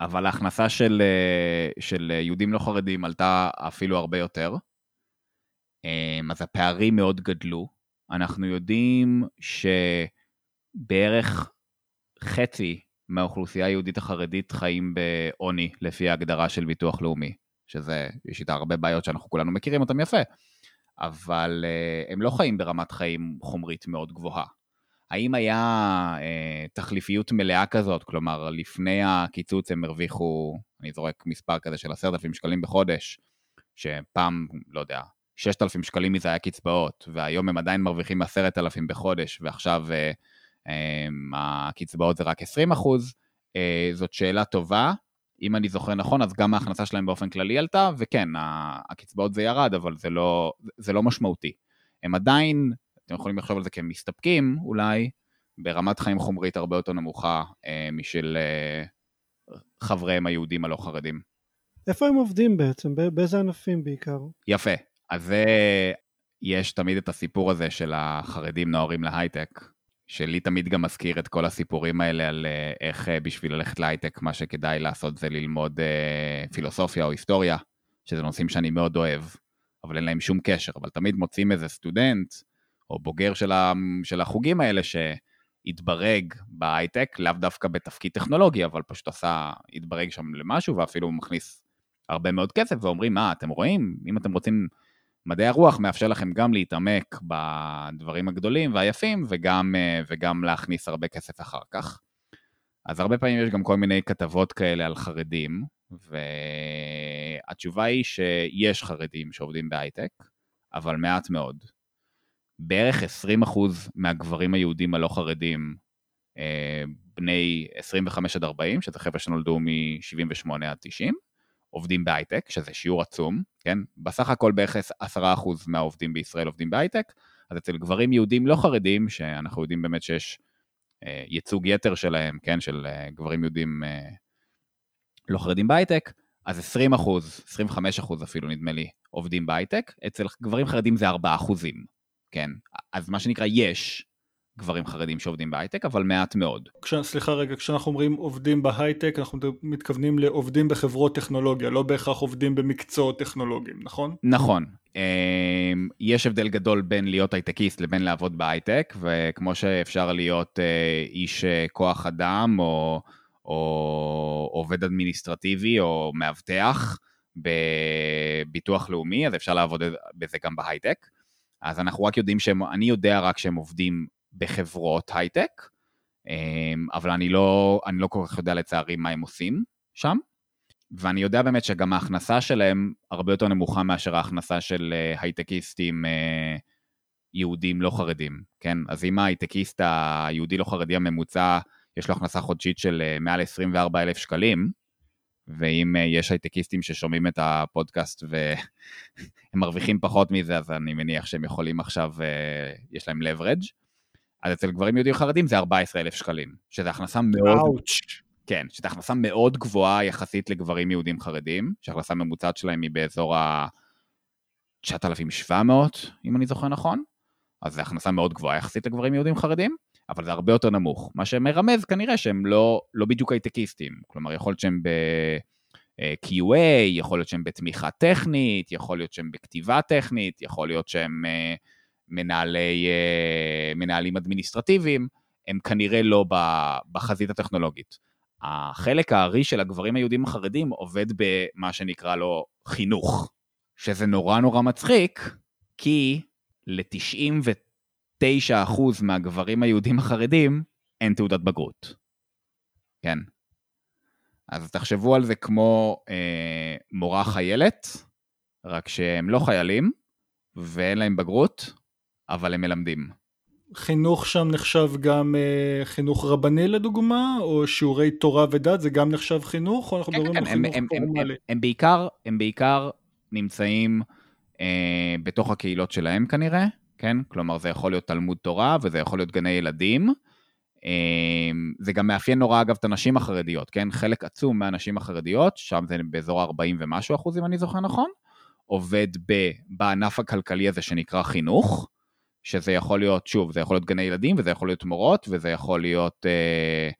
אבל ההכנסה של, אה, של יהודים לא חרדים עלתה אפילו הרבה יותר. אמ, אז הפערים מאוד גדלו. אנחנו יודעים שבערך חצי מהאוכלוסייה היהודית החרדית חיים בעוני, לפי ההגדרה של ביטוח לאומי, שזה, יש איתה הרבה בעיות שאנחנו כולנו מכירים אותן יפה, אבל uh, הם לא חיים ברמת חיים חומרית מאוד גבוהה. האם היה אה, תחליפיות מלאה כזאת, כלומר לפני הקיצוץ הם הרוויחו, אני זורק מספר כזה של עשרת אלפים שקלים בחודש, שפעם, לא יודע, ששת אלפים שקלים מזה היה קצבאות, והיום הם עדיין מרוויחים עשרת אלפים בחודש, ועכשיו אה, אה, הקצבאות זה רק עשרים אחוז, אה, זאת שאלה טובה. אם אני זוכר נכון, אז גם ההכנסה שלהם באופן כללי עלתה, וכן, הקצבאות זה ירד, אבל זה לא, זה לא משמעותי. הם עדיין אתם יכולים לחשוב על זה כמסתפקים אולי, ברמת חיים חומרית הרבה יותר נמוכה אה, משל אה, חבריהם היהודים הלא חרדים. איפה הם עובדים בעצם? באיזה ענפים בעיקר? יפה. אז זה, יש תמיד את הסיפור הזה של החרדים נוערים להייטק, שלי תמיד גם מזכיר את כל הסיפורים האלה על אה, איך אה, בשביל ללכת להייטק מה שכדאי לעשות זה ללמוד אה, פילוסופיה או היסטוריה, שזה נושאים שאני מאוד אוהב, אבל אין להם שום קשר, אבל תמיד מוצאים איזה סטודנט או בוגר של, ה, של החוגים האלה שהתברג בהייטק, לאו דווקא בתפקיד טכנולוגי, אבל פשוט עשה, התברג שם למשהו ואפילו מכניס הרבה מאוד כסף, ואומרים, מה, אתם רואים? אם אתם רוצים, מדעי הרוח מאפשר לכם גם להתעמק בדברים הגדולים והיפים, וגם, וגם להכניס הרבה כסף אחר כך. אז הרבה פעמים יש גם כל מיני כתבות כאלה על חרדים, התשובה היא שיש חרדים שעובדים בהייטק, אבל מעט מאוד. בערך 20% מהגברים היהודים הלא חרדים, אה, בני 25 עד 40, שזה חבר'ה שנולדו מ-78 עד 90, עובדים בהייטק, שזה שיעור עצום, כן? בסך הכל בערך 10% מהעובדים בישראל עובדים בהייטק, אז אצל גברים יהודים לא חרדים, שאנחנו יודעים באמת שיש אה, ייצוג יתר שלהם, כן? של אה, גברים יהודים אה, לא חרדים בהייטק, אז 20 אחוז, 25 אחוז אפילו נדמה לי, עובדים בהייטק, אצל גברים חרדים זה 4 אחוזים, כן? אז מה שנקרא יש גברים חרדים שעובדים בהייטק, אבל מעט מאוד. כש, סליחה רגע, כשאנחנו אומרים עובדים בהייטק, אנחנו מתכוונים לעובדים בחברות טכנולוגיה, לא בהכרח עובדים במקצועות טכנולוגיים, נכון? נכון. אמ, יש הבדל גדול בין להיות הייטקיסט לבין לעבוד בהייטק, וכמו שאפשר להיות אה, איש אה, כוח אדם, או... או עובד אדמיניסטרטיבי או מאבטח בביטוח לאומי, אז אפשר לעבוד בזה גם בהייטק. אז אנחנו רק יודעים שהם, אני יודע רק שהם עובדים בחברות הייטק, אמ, אבל אני לא, אני לא כל כך יודע לצערי מה הם עושים שם. ואני יודע באמת שגם ההכנסה שלהם הרבה יותר נמוכה מאשר ההכנסה של אה, הייטקיסטים אה, יהודים לא חרדים, כן? אז אם ההייטקיסט היהודי לא חרדי הממוצע יש לו הכנסה חודשית של אה, מעל 24 אלף שקלים, ואם אה, יש הייטקיסטים ששומעים את הפודקאסט [LAUGHS] והם מרוויחים פחות מזה, אז אני מניח שהם יכולים עכשיו, אה, יש להם leverage. אז אצל גברים יהודים חרדים זה 14 אלף שקלים, שזו הכנסה מאוד... אאוץ'. כן, שזו הכנסה מאוד גבוהה יחסית לגברים יהודים חרדים, שההכנסה הממוצעת שלהם היא באזור ה... 9,700, אם אני זוכר נכון. אז זו הכנסה מאוד גבוהה יחסית לגברים יהודים חרדים. אבל זה הרבה יותר נמוך, מה שמרמז כנראה שהם לא, לא בדיוק הייטקיסטים, כלומר יכול להיות שהם ב-QA, יכול להיות שהם בתמיכה טכנית, יכול להיות שהם בכתיבה טכנית, יכול להיות שהם אה, מנהלי, אה, מנהלים אדמיניסטרטיביים, הם כנראה לא בחזית הטכנולוגית. החלק הארי של הגברים היהודים החרדים עובד במה שנקרא לו חינוך, שזה נורא נורא מצחיק, כי ל-99 9% מהגברים היהודים החרדים אין תעודת בגרות. כן. אז תחשבו על זה כמו אה, מורה חיילת, רק שהם לא חיילים ואין להם בגרות, אבל הם מלמדים. חינוך שם נחשב גם אה, חינוך רבני לדוגמה, או שיעורי תורה ודת, זה גם נחשב חינוך, או אנחנו כן, מדברים כן, על הם, חינוך הם, הם, פורמלי? הם, הם, בעיקר, הם בעיקר נמצאים אה, בתוך הקהילות שלהם כנראה, כן? כלומר, זה יכול להיות תלמוד תורה וזה יכול להיות גני ילדים. אמ, זה גם מאפיין נורא, אגב, את הנשים החרדיות, כן? חלק עצום מהנשים החרדיות, שם זה באזור ה-40 ומשהו אחוז, אם אני זוכר נכון, עובד ב, בענף הכלכלי הזה שנקרא חינוך, שזה יכול להיות, שוב, זה יכול להיות גני ילדים, וזה יכול להיות מורות, וזה יכול להיות, אה,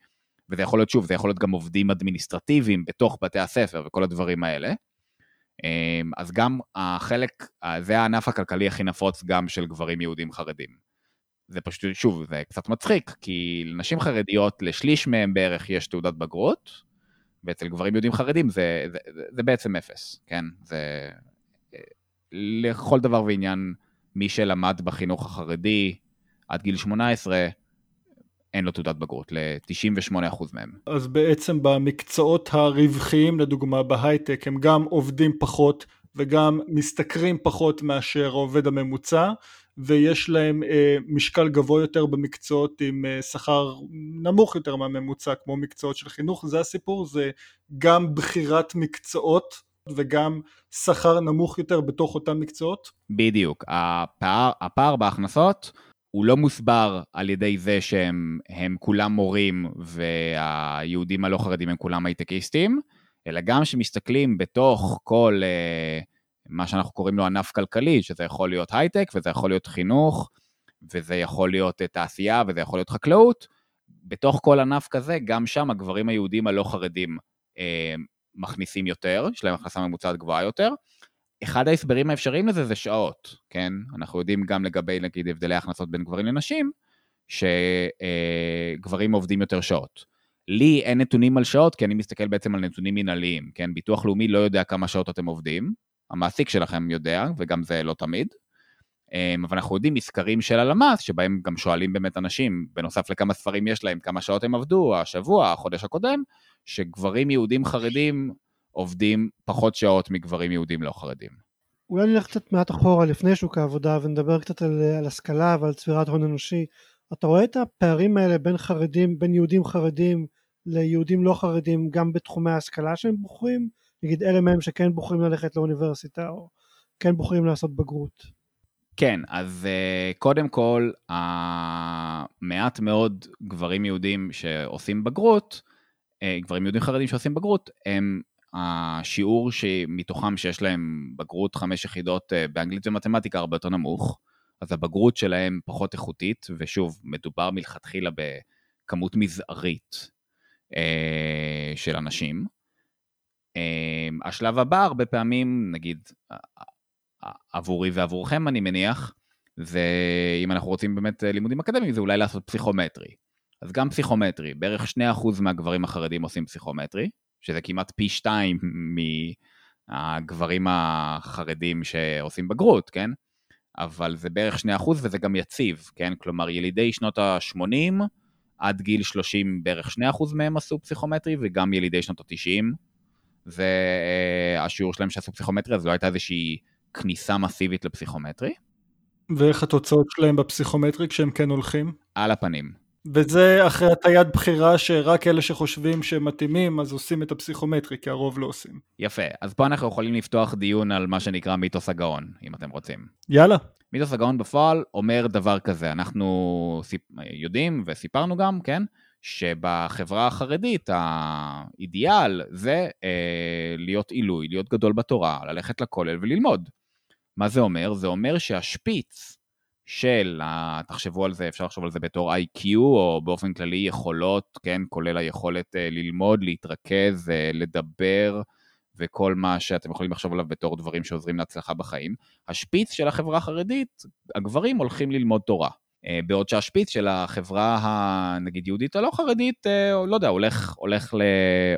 וזה יכול להיות, שוב, זה יכול להיות גם עובדים אדמיניסטרטיביים בתוך בתי הספר וכל הדברים האלה. אמ, אז גם החלק, זה הענף הכלכלי הכי נפוץ גם של גברים יהודים חרדים. זה פשוט, שוב, זה קצת מצחיק, כי לנשים חרדיות, לשליש מהם בערך יש תעודת בגרות, ואצל גברים יהודים חרדים זה, זה, זה, זה בעצם אפס, כן? זה לכל דבר ועניין, מי שלמד בחינוך החרדי עד גיל 18, אין לו תעודת בגרות, ל-98% מהם. אז בעצם במקצועות הרווחיים, לדוגמה בהייטק, הם גם עובדים פחות וגם משתכרים פחות מאשר העובד הממוצע, ויש להם אה, משקל גבוה יותר במקצועות עם אה, שכר נמוך יותר מהממוצע, כמו מקצועות של חינוך, זה הסיפור, זה גם בחירת מקצועות וגם שכר נמוך יותר בתוך אותם מקצועות? בדיוק, הפער, הפער בהכנסות הוא לא מוסבר על ידי זה שהם כולם מורים והיהודים הלא חרדים הם כולם הייטקיסטים, אלא גם שמסתכלים בתוך כל uh, מה שאנחנו קוראים לו ענף כלכלי, שזה יכול להיות הייטק וזה יכול להיות חינוך וזה יכול להיות uh, תעשייה וזה יכול להיות חקלאות, בתוך כל ענף כזה, גם שם הגברים היהודים הלא חרדים uh, מכניסים יותר, יש להם הכנסה ממוצעת גבוהה יותר, אחד ההסברים האפשריים לזה זה שעות, כן? אנחנו יודעים גם לגבי נגיד הבדלי הכנסות בין גברים לנשים, שגברים עובדים יותר שעות. לי אין נתונים על שעות, כי אני מסתכל בעצם על נתונים מנהליים, כן? ביטוח לאומי לא יודע כמה שעות אתם עובדים, המעסיק שלכם יודע, וגם זה לא תמיד. אמ, אבל אנחנו יודעים מסקרים של הלמ"ס, שבהם גם שואלים באמת אנשים, בנוסף לכמה ספרים יש להם, כמה שעות הם עבדו, השבוע, החודש הקודם, שגברים יהודים חרדים עובדים פחות שעות מגברים יהודים לא חרדים. אולי נלך קצת מעט אחורה לפני שוק העבודה ונדבר קצת על, על השכלה ועל צבירת הון אנושי. אתה רואה את הפערים האלה בין חרדים, בין יהודים חרדים ליהודים לא חרדים גם בתחומי ההשכלה שהם בוחרים? נגיד אלה מהם שכן בוחרים ללכת לאוניברסיטה או כן בוחרים לעשות בגרות. כן, אז uh, קודם כל, uh, מעט מאוד גברים יהודים שעושים בגרות, uh, גברים יהודים חרדים שעושים בגרות, הם השיעור שמתוכם שיש להם בגרות חמש יחידות uh, באנגלית ומתמטיקה הרבה יותר נמוך, אז הבגרות שלהם פחות איכותית, ושוב, מדובר מלכתחילה בכמות מזערית uh, של אנשים. Uh, השלב הבא, הרבה פעמים, נגיד, עבורי ועבורכם אני מניח, זה אם אנחנו רוצים באמת אה, לימודים אקדמיים זה אולי לעשות פסיכומטרי. אז גם פסיכומטרי, בערך 2% מהגברים החרדים עושים פסיכומטרי, שזה כמעט פי 2 מהגברים החרדים שעושים בגרות, כן? אבל זה בערך 2% וזה גם יציב, כן? כלומר ילידי שנות ה-80 עד גיל 30 בערך 2% מהם עשו פסיכומטרי וגם ילידי שנות ה-90 זה אה, השיעור שלהם שעשו פסיכומטרי, אז לא הייתה איזושהי כניסה מסיבית לפסיכומטרי. ואיך התוצאות שלהם בפסיכומטרי כשהם כן הולכים? על הפנים. וזה אחרי הטיית בחירה שרק אלה שחושבים שהם מתאימים אז עושים את הפסיכומטרי כי הרוב לא עושים. יפה, אז פה אנחנו יכולים לפתוח דיון על מה שנקרא מיתוס הגאון, אם אתם רוצים. יאללה. מיתוס הגאון בפועל אומר דבר כזה, אנחנו יודעים וסיפרנו גם, כן, שבחברה החרדית האידיאל זה אה, להיות עילוי, להיות גדול בתורה, ללכת לכולל וללמוד. מה זה אומר? זה אומר שהשפיץ של, תחשבו על זה, אפשר לחשוב על זה בתור IQ, או באופן כללי יכולות, כן, כולל היכולת אה, ללמוד, להתרכז, אה, לדבר, וכל מה שאתם יכולים לחשוב עליו בתור דברים שעוזרים להצלחה בחיים. השפיץ של החברה החרדית, הגברים הולכים ללמוד תורה. אה, בעוד שהשפיץ של החברה הנגיד יהודית הלא חרדית, לא יודע, הולך, הולך, ל,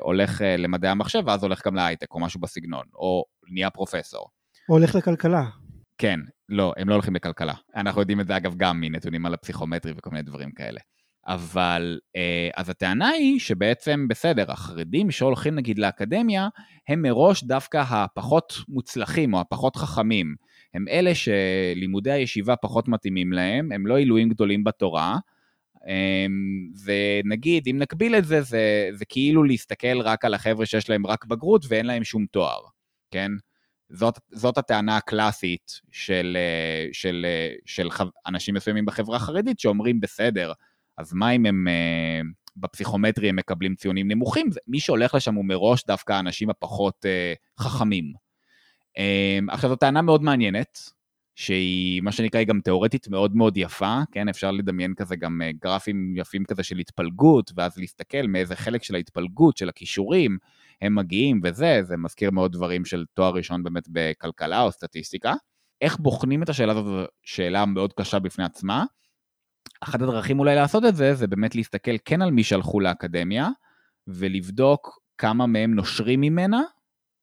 הולך למדעי המחשב ואז הולך גם להייטק או משהו בסגנון, או נהיה פרופסור. או הולך לכלכלה. כן, לא, הם לא הולכים לכלכלה. אנחנו יודעים את זה אגב גם מנתונים על הפסיכומטרי וכל מיני דברים כאלה. אבל אה, אז הטענה היא שבעצם בסדר, החרדים שהולכים נגיד לאקדמיה, הם מראש דווקא הפחות מוצלחים או הפחות חכמים. הם אלה שלימודי הישיבה פחות מתאימים להם, הם לא עילויים גדולים בתורה. ונגיד, אם נקביל את זה, זה, זה כאילו להסתכל רק על החבר'ה שיש להם רק בגרות ואין להם שום תואר, כן? זאת, זאת הטענה הקלאסית של, אה, של, אה, של אנשים מסוימים בחברה החרדית שאומרים בסדר, אז מה אם הם אה, בפסיכומטרי הם מקבלים ציונים נמוכים? מי שהולך לשם הוא מראש דווקא האנשים הפחות חכמים. עכשיו זו טענה מאוד מעניינת, שהיא מה שנקרא היא גם תיאורטית מאוד מאוד יפה, כן, אפשר לדמיין כזה גם גרפים יפים כזה של התפלגות, ואז להסתכל מאיזה חלק של ההתפלגות, של הכישורים, הם מגיעים וזה, זה מזכיר מאוד דברים של תואר ראשון באמת בכלכלה או סטטיסטיקה. איך בוחנים את השאלה הזאת, שאלה מאוד קשה בפני עצמה. אחת הדרכים אולי לעשות את זה, זה באמת להסתכל כן על מי שהלכו לאקדמיה, ולבדוק כמה מהם נושרים ממנה,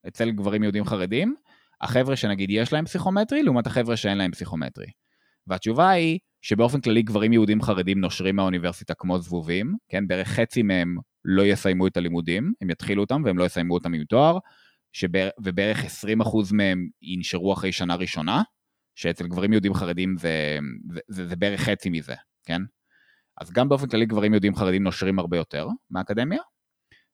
אצל גברים יהודים חרדים, החבר'ה שנגיד יש להם פסיכומטרי, לעומת החבר'ה שאין להם פסיכומטרי. והתשובה היא שבאופן כללי גברים יהודים חרדים נושרים מהאוניברסיטה כמו זבובים, כן, בערך חצי מהם לא יסיימו את הלימודים, הם יתחילו אותם והם לא יסיימו אותם עם תואר, שבר... ובערך 20% מהם ינשרו אחרי שנה ראשונה, שאצל גברים יהודים חרדים זה, זה, זה, זה בערך חצי מזה, כן? אז גם באופן כללי גברים יהודים חרדים נושרים הרבה יותר מהאקדמיה,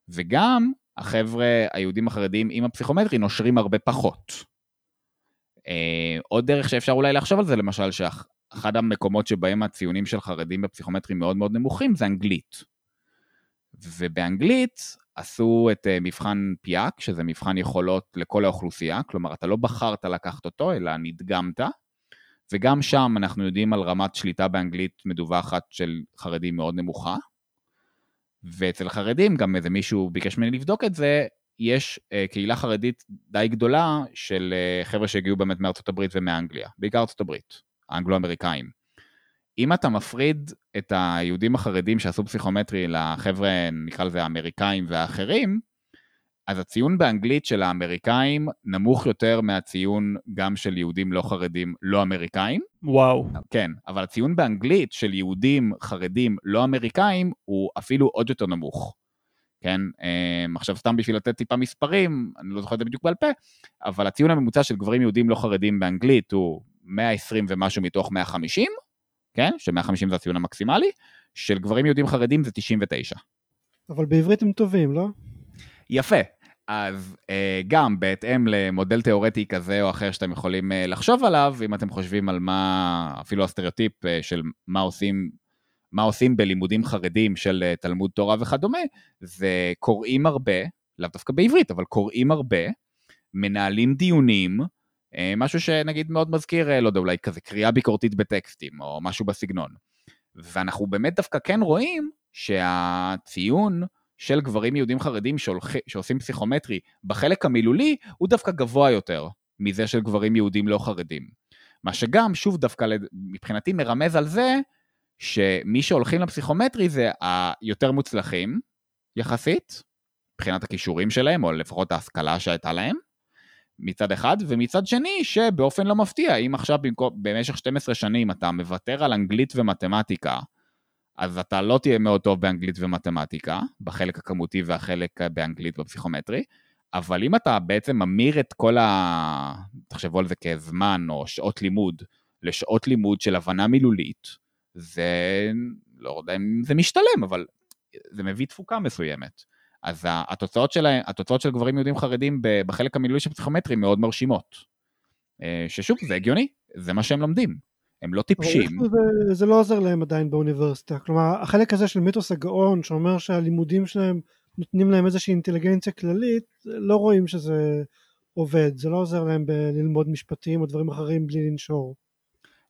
וגם החבר'ה היהודים החרדים עם הפסיכומטרי נושרים הרבה פחות. אה, עוד דרך שאפשר אולי לחשוב על זה, למשל, שאחד המקומות שבהם הציונים של חרדים בפסיכומטרי מאוד מאוד נמוכים זה אנגלית. ובאנגלית עשו את אה, מבחן פיאק, שזה מבחן יכולות לכל האוכלוסייה, כלומר אתה לא בחרת לקחת אותו, אלא נדגמת, וגם שם אנחנו יודעים על רמת שליטה באנגלית מדווחת של חרדים מאוד נמוכה, ואצל חרדים, גם איזה מישהו ביקש ממני לבדוק את זה, יש uh, קהילה חרדית די גדולה של uh, חבר'ה שהגיעו באמת מארצות הברית ומאנגליה, בעיקר ארצות הברית, האנגלו-אמריקאים. אם אתה מפריד את היהודים החרדים שעשו פסיכומטרי לחבר'ה, נקרא לזה האמריקאים והאחרים, אז הציון באנגלית של האמריקאים נמוך יותר מהציון גם של יהודים לא חרדים לא אמריקאים. וואו. כן, אבל הציון באנגלית של יהודים חרדים לא אמריקאים הוא אפילו עוד יותר נמוך. כן? אמ, עכשיו סתם בשביל לתת טיפה מספרים, אני לא זוכר את זה בדיוק בעל פה, אבל הציון הממוצע של גברים יהודים לא חרדים באנגלית הוא 120 ומשהו מתוך 150, כן? ש-150 זה הציון המקסימלי, של גברים יהודים חרדים זה 99. אבל בעברית הם טובים, לא? יפה. אז אה, גם בהתאם למודל תיאורטי כזה או אחר שאתם יכולים אה, לחשוב עליו, אם אתם חושבים על מה, אפילו הסטריאוטיפ אה, של מה עושים, מה עושים בלימודים חרדים של אה, תלמוד תורה וכדומה, זה קוראים הרבה, לאו דווקא בעברית, אבל קוראים הרבה, מנהלים דיונים, משהו שנגיד מאוד מזכיר, אה, לא יודע, אולי כזה קריאה ביקורתית בטקסטים, או משהו בסגנון. ואנחנו באמת דווקא כן רואים שהציון של גברים יהודים חרדים שהולכ... שעושים פסיכומטרי בחלק המילולי הוא דווקא גבוה יותר מזה של גברים יהודים לא חרדים. מה שגם, שוב דווקא מבחינתי מרמז על זה שמי שהולכים לפסיכומטרי זה היותר מוצלחים יחסית, מבחינת הכישורים שלהם, או לפחות ההשכלה שהייתה להם, מצד אחד, ומצד שני, שבאופן לא מפתיע, אם עכשיו במקום, במשך 12 שנים אתה מוותר על אנגלית ומתמטיקה, אז אתה לא תהיה מאוד טוב באנגלית ומתמטיקה, בחלק הכמותי והחלק באנגלית בפסיכומטרי, אבל אם אתה בעצם ממיר את כל ה... תחשבו על זה כזמן או שעות לימוד, לשעות לימוד של הבנה מילולית, זה, לא יודע אם זה משתלם, אבל זה מביא תפוקה מסוימת. אז התוצאות של, התוצאות של גברים יהודים חרדים בחלק המילולי של פסיכומטרי מאוד מרשימות. אה, ששוב, זה הגיוני, זה מה שהם לומדים. הם לא טיפשים. זה, זה לא עוזר להם עדיין באוניברסיטה. כלומר, החלק הזה של מיתוס הגאון, שאומר שהלימודים שלהם נותנים להם איזושהי אינטליגנציה כללית, לא רואים שזה עובד. זה לא עוזר להם בללמוד משפטים או דברים אחרים בלי לנשור.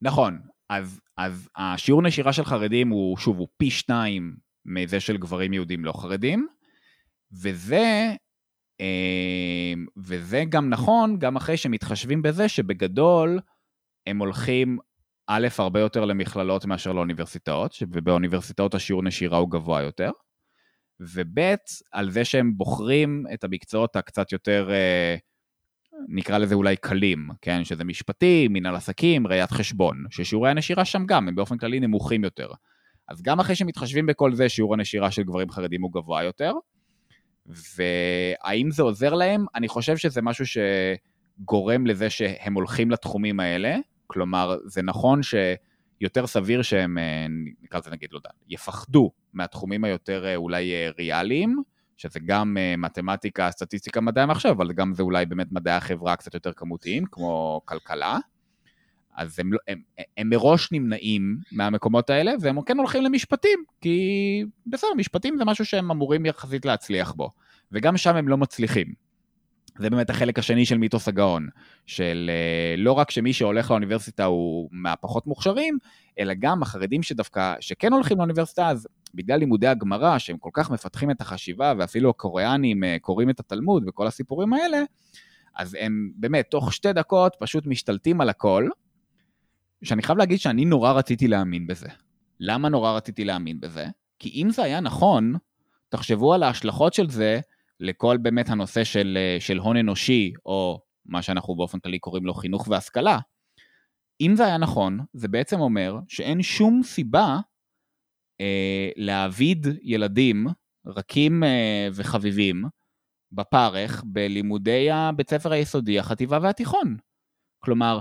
נכון, אז, אז השיעור נשירה של חרדים הוא, שוב, הוא פי שניים מזה של גברים יהודים לא חרדים, וזה, אה, וזה גם נכון, גם אחרי שמתחשבים בזה שבגדול הם הולכים א', הרבה יותר למכללות מאשר לאוניברסיטאות, ובאוניברסיטאות השיעור נשירה הוא גבוה יותר, וב', על זה שהם בוחרים את המקצועות הקצת יותר, אה, נקרא לזה אולי קלים, כן? שזה משפטים, מנהל עסקים, ראיית חשבון, ששיעורי הנשירה שם גם הם באופן כללי נמוכים יותר. אז גם אחרי שמתחשבים בכל זה, שיעור הנשירה של גברים חרדים הוא גבוה יותר. והאם זה עוזר להם? אני חושב שזה משהו שגורם לזה שהם הולכים לתחומים האלה, כלומר, זה נכון שיותר סביר שהם, אה, נקרא לזה נגיד, לא יודע, יפחדו מהתחומים היותר אה, אולי אה, ריאליים, שזה גם מתמטיקה, סטטיסטיקה, מדעי המחשב, אבל גם זה אולי באמת מדעי החברה קצת יותר כמותיים, כמו כלכלה. אז הם, לא, הם, הם מראש נמנעים מהמקומות האלה, והם כן הולכים למשפטים, כי בסדר, משפטים זה משהו שהם אמורים יחסית להצליח בו, וגם שם הם לא מצליחים. זה באמת החלק השני של מיתוס הגאון, של אה, לא רק שמי שהולך לאוניברסיטה הוא מהפחות מוכשרים, אלא גם החרדים שדווקא, שכן הולכים לאוניברסיטה, אז בגלל לימודי הגמרא, שהם כל כך מפתחים את החשיבה, ואפילו הקוריאנים אה, קוראים את התלמוד וכל הסיפורים האלה, אז הם באמת, תוך שתי דקות פשוט משתלטים על הכל, שאני חייב להגיד שאני נורא רציתי להאמין בזה. למה נורא רציתי להאמין בזה? כי אם זה היה נכון, תחשבו על ההשלכות של זה לכל באמת הנושא של, אה, של הון אנושי, או מה שאנחנו באופן כללי קוראים לו חינוך והשכלה, אם זה היה נכון, זה בעצם אומר שאין שום סיבה אה, להעביד ילדים רכים אה, וחביבים בפרך בלימודי הבית ספר היסודי, החטיבה והתיכון. כלומר,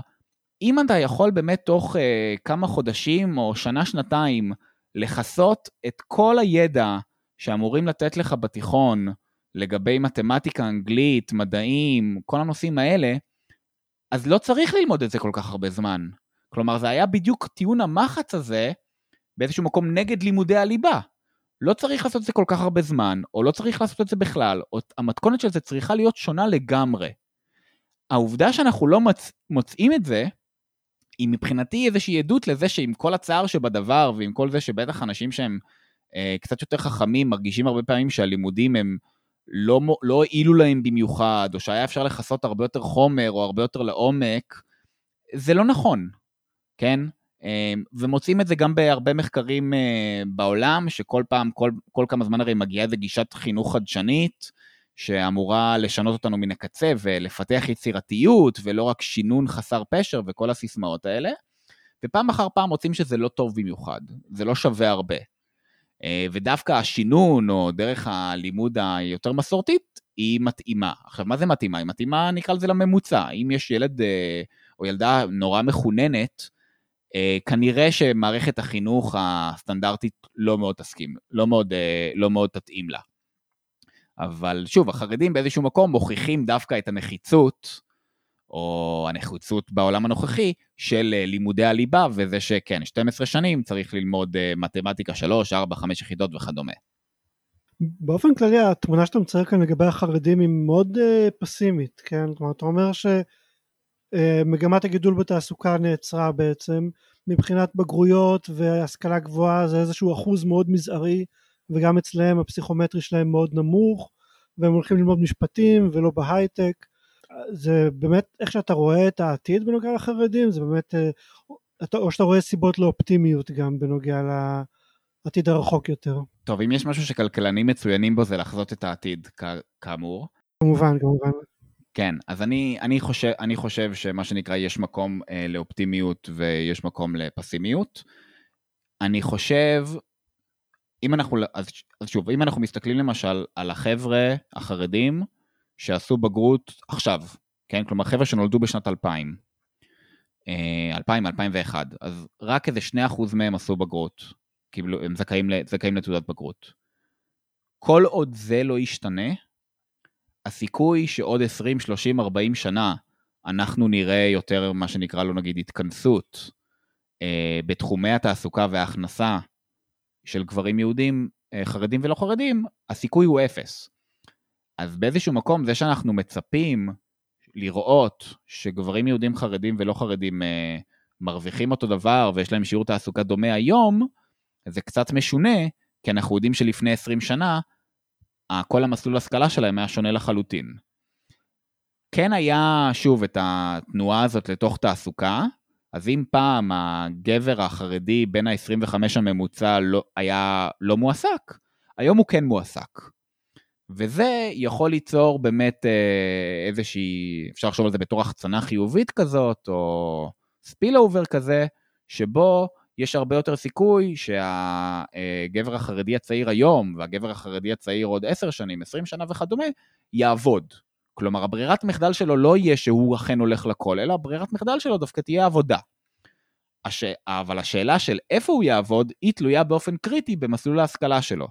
אם אתה יכול באמת תוך אה, כמה חודשים או שנה-שנתיים לכסות את כל הידע שאמורים לתת לך בתיכון, לגבי מתמטיקה, אנגלית, מדעים, כל הנושאים האלה, אז לא צריך ללמוד את זה כל כך הרבה זמן. כלומר, זה היה בדיוק טיעון המחץ הזה באיזשהו מקום נגד לימודי הליבה. לא צריך לעשות את זה כל כך הרבה זמן, או לא צריך לעשות את זה בכלל, או המתכונת של זה צריכה להיות שונה לגמרי. העובדה שאנחנו לא מוצ... מוצאים את זה, היא מבחינתי איזושהי עדות לזה שעם כל הצער שבדבר, ועם כל זה שבטח אנשים שהם אה, קצת יותר חכמים מרגישים הרבה פעמים שהלימודים הם לא, לא הועילו להם במיוחד, או שהיה אפשר לכסות הרבה יותר חומר או הרבה יותר לעומק, זה לא נכון, כן? אמ, ומוצאים את זה גם בהרבה מחקרים אה, בעולם, שכל פעם, כל, כל כמה זמן הרי מגיעה איזה גישת חינוך חדשנית, שאמורה לשנות אותנו מן הקצה ולפתח יצירתיות, ולא רק שינון חסר פשר וכל הסיסמאות האלה. ופעם אחר פעם מוצאים שזה לא טוב במיוחד, זה לא שווה הרבה. אה, ודווקא השינון, או דרך הלימוד היותר מסורתית, היא מתאימה. עכשיו, מה זה מתאימה? היא מתאימה, נקרא לזה, לממוצע. אם יש ילד אה, או ילדה נורא מחוננת, אה, כנראה שמערכת החינוך הסטנדרטית לא מאוד תסכים, לא מאוד, לא מאוד תתאים לה. אבל שוב, החרדים באיזשהו מקום מוכיחים דווקא את הנחיצות או הנחוצות בעולם הנוכחי של אה, לימודי הליבה, וזה שכן, 12 שנים צריך ללמוד אה, מתמטיקה 3, 4, 5 יחידות וכדומה. באופן כללי התמונה שאתה מצייר כאן לגבי החרדים היא מאוד uh, פסימית, כן? כלומר אתה אומר שמגמת uh, הגידול בתעסוקה נעצרה בעצם מבחינת בגרויות והשכלה גבוהה זה איזשהו אחוז מאוד מזערי וגם אצלם הפסיכומטרי שלהם מאוד נמוך והם הולכים ללמוד משפטים ולא בהייטק זה באמת איך שאתה רואה את העתיד בנוגע לחרדים זה באמת אה, או שאתה רואה סיבות לאופטימיות גם בנוגע לעתיד הרחוק יותר. טוב אם יש משהו שכלכלנים מצוינים בו זה לחזות את העתיד כאמור. כמובן כמובן. כן אז אני, אני, חושב, אני חושב שמה שנקרא יש מקום אה, לאופטימיות ויש מקום לפסימיות. אני חושב אם אנחנו אז, אז שוב אם אנחנו מסתכלים למשל על החבר'ה החרדים שעשו בגרות עכשיו, כן? כלומר חבר'ה שנולדו בשנת 2000, 2000, 2001, אז רק איזה 2% מהם עשו בגרות, קיבלו, הם זכאים, זכאים לתעודת בגרות. כל עוד זה לא ישתנה, הסיכוי שעוד 20, 30, 40 שנה אנחנו נראה יותר מה שנקרא לו נגיד התכנסות אה, בתחומי התעסוקה וההכנסה של גברים יהודים, אה, חרדים ולא חרדים, הסיכוי הוא אפס. אז באיזשהו מקום זה שאנחנו מצפים לראות שגברים יהודים חרדים ולא חרדים אה, מרוויחים אותו דבר ויש להם שיעור תעסוקה דומה היום, זה קצת משונה, כי אנחנו יודעים שלפני 20 שנה, כל המסלול השכלה שלהם היה שונה לחלוטין. כן היה, שוב, את התנועה הזאת לתוך תעסוקה, אז אם פעם הגבר החרדי בין ה-25 הממוצע לא, היה לא מועסק, היום הוא כן מועסק. וזה יכול ליצור באמת אה, איזושהי, אפשר לחשוב על זה בתור החצנה חיובית כזאת, או spill over כזה, שבו יש הרבה יותר סיכוי שהגבר החרדי הצעיר היום, והגבר החרדי הצעיר עוד 10 שנים, 20 שנה וכדומה, יעבוד. כלומר, הברירת מחדל שלו לא יהיה שהוא אכן הולך לכולל, אלא הברירת מחדל שלו דווקא תהיה עבודה. הש... אבל השאלה של איפה הוא יעבוד, היא תלויה באופן קריטי במסלול ההשכלה שלו.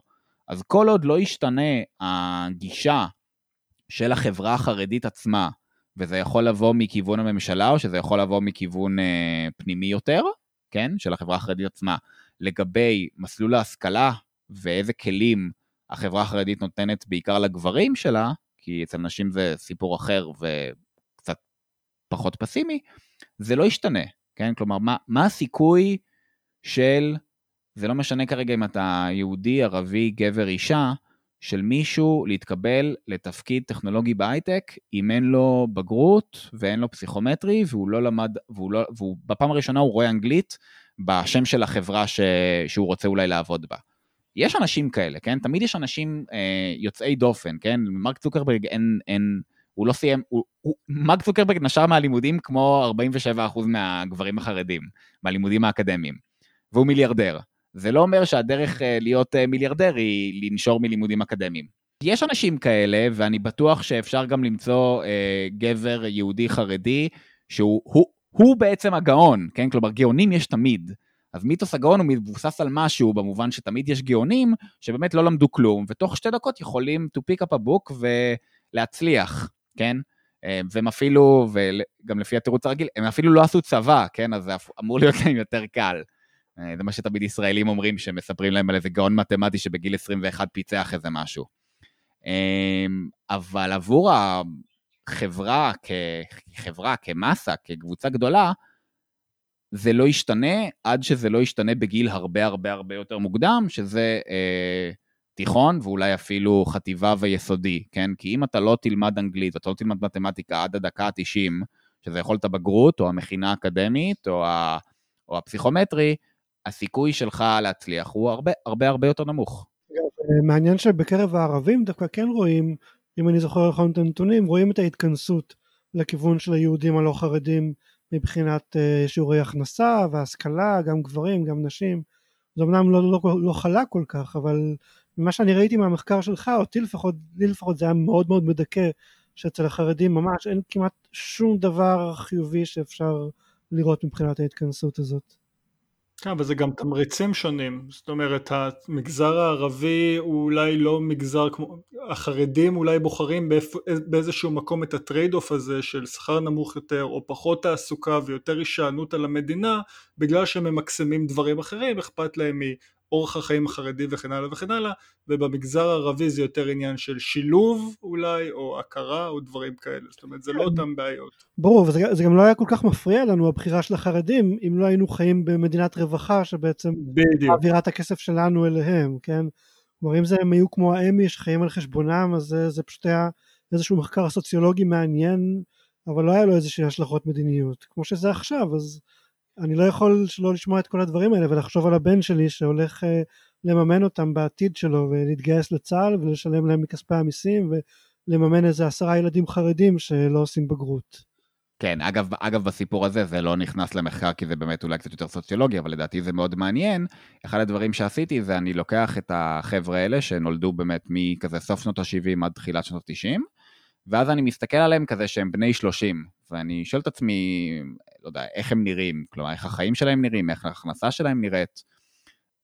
אז כל עוד לא ישתנה הגישה של החברה החרדית עצמה, וזה יכול לבוא מכיוון הממשלה, או שזה יכול לבוא מכיוון אה, פנימי יותר, כן, של החברה החרדית עצמה, לגבי מסלול ההשכלה ואיזה כלים החברה החרדית נותנת בעיקר לגברים שלה, כי אצל נשים זה סיפור אחר וקצת פחות פסימי, זה לא ישתנה, כן? כלומר, מה, מה הסיכוי של זה לא משנה כרגע אם אתה יהודי, ערבי, גבר, אישה, של מישהו להתקבל לתפקיד טכנולוגי בהייטק, אם אין לו בגרות ואין לו פסיכומטרי, והוא לא למד, והוא לא, והוא בפעם הראשונה הוא רואה אנגלית בשם של החברה ש, שהוא רוצה אולי לעבוד בה. יש אנשים כאלה, כן? תמיד יש אנשים אה, יוצאי דופן, כן? מרק צוקרברג אין, אין, הוא לא סיים, הוא, הוא, מרק צוקרברג נשר מהלימודים כמו 47% מהגברים החרדים, מהלימודים האקדמיים, והוא מיליארדר. זה לא אומר שהדרך אה, להיות אה, מיליארדר היא לנשור מלימודים אקדמיים. יש אנשים כאלה, ואני בטוח שאפשר גם למצוא אה, גבר יהודי חרדי, שהוא הוא, הוא בעצם הגאון, כן? כלומר, גאונים יש תמיד. אז מיתוס הגאון הוא מבוסס על משהו, במובן שתמיד יש גאונים שבאמת לא למדו כלום, ותוך שתי דקות יכולים to pick up a book ולהצליח, כן? אה, והם אפילו, וגם לפי התירוץ הרגיל, הם אפילו לא עשו צבא, כן? אז זה אמור להיות להם יותר קל. אה, זה מה שתמיד ישראלים אומרים, שמספרים להם על איזה גאון מתמטי שבגיל 21 פיצח איזה משהו. אמ, אבל עבור החברה כחברה, כמסה, כקבוצה גדולה, זה לא ישתנה עד שזה לא ישתנה בגיל הרבה הרבה הרבה יותר מוקדם, שזה אה, תיכון ואולי אפילו חטיבה ויסודי, כן? כי אם אתה לא תלמד אנגלית ואתה לא תלמד מתמטיקה עד הדקה ה-90, שזה יכול להיות הבגרות או המכינה האקדמית או, ה, או הפסיכומטרי, הסיכוי שלך להצליח הוא הרבה הרבה הרבה יותר נמוך. מעניין שבקרב הערבים דווקא כן רואים, אם אני זוכר נכון את הנתונים, רואים את ההתכנסות לכיוון של היהודים הלא חרדים מבחינת אה, שיעורי הכנסה והשכלה, גם גברים, גם נשים, זה אמנם לא, לא, לא, חלק כל כך, אבל ממה שאני ראיתי מהמחקר שלך, אותי לפחות, לי לפחות זה היה מאוד מאוד מדכא, שאצל החרדים ממש אין כמעט שום דבר חיובי שאפשר לראות מבחינת ההתכנסות הזאת. כן, אבל זה גם תמריצים שונים, זאת אומרת המגזר הערבי הוא אולי לא מגזר כמו, החרדים אולי בוחרים באיפ, באיזשהו מקום את ה trade off הזה של שכר נמוך יותר או פחות תעסוקה ויותר הישענות על המדינה בגלל שהם ממקסמים דברים אחרים, אכפת להם אורח החיים החרדי וכן הלאה וכן הלאה, ובמגזר הערבי זה יותר עניין של שילוב אולי, או הכרה או דברים כאלה, זאת אומרת זה לא כן. אותם בעיות. ברור, וזה גם לא היה כל כך מפריע לנו הבחירה של החרדים, אם לא היינו חיים במדינת רווחה שבעצם מעבירה את הכסף שלנו אליהם, כן? כלומר אם זה הם היו כמו האמי שחיים על חשבונם, אז זה, זה פשוט היה איזשהו מחקר סוציולוגי מעניין, אבל לא היה לו איזושהי השלכות מדיניות, כמו שזה עכשיו, אז אני לא יכול שלא לשמוע את כל הדברים האלה ולחשוב על הבן שלי שהולך uh, לממן אותם בעתיד שלו ולהתגייס לצה"ל ולשלם להם מכספי המיסים ולממן איזה עשרה ילדים חרדים שלא עושים בגרות. כן, אגב, אגב בסיפור הזה זה לא נכנס למחקר כי זה באמת אולי קצת יותר סוציולוגי, אבל לדעתי זה מאוד מעניין. אחד הדברים שעשיתי זה אני לוקח את החבר'ה האלה שנולדו באמת מכזה סוף שנות ה-70 עד תחילת שנות ה-90, ואז אני מסתכל עליהם כזה שהם בני 30, ואני שואל את עצמי, לא יודע, איך הם נראים, כלומר, איך החיים שלהם נראים, איך ההכנסה שלהם נראית.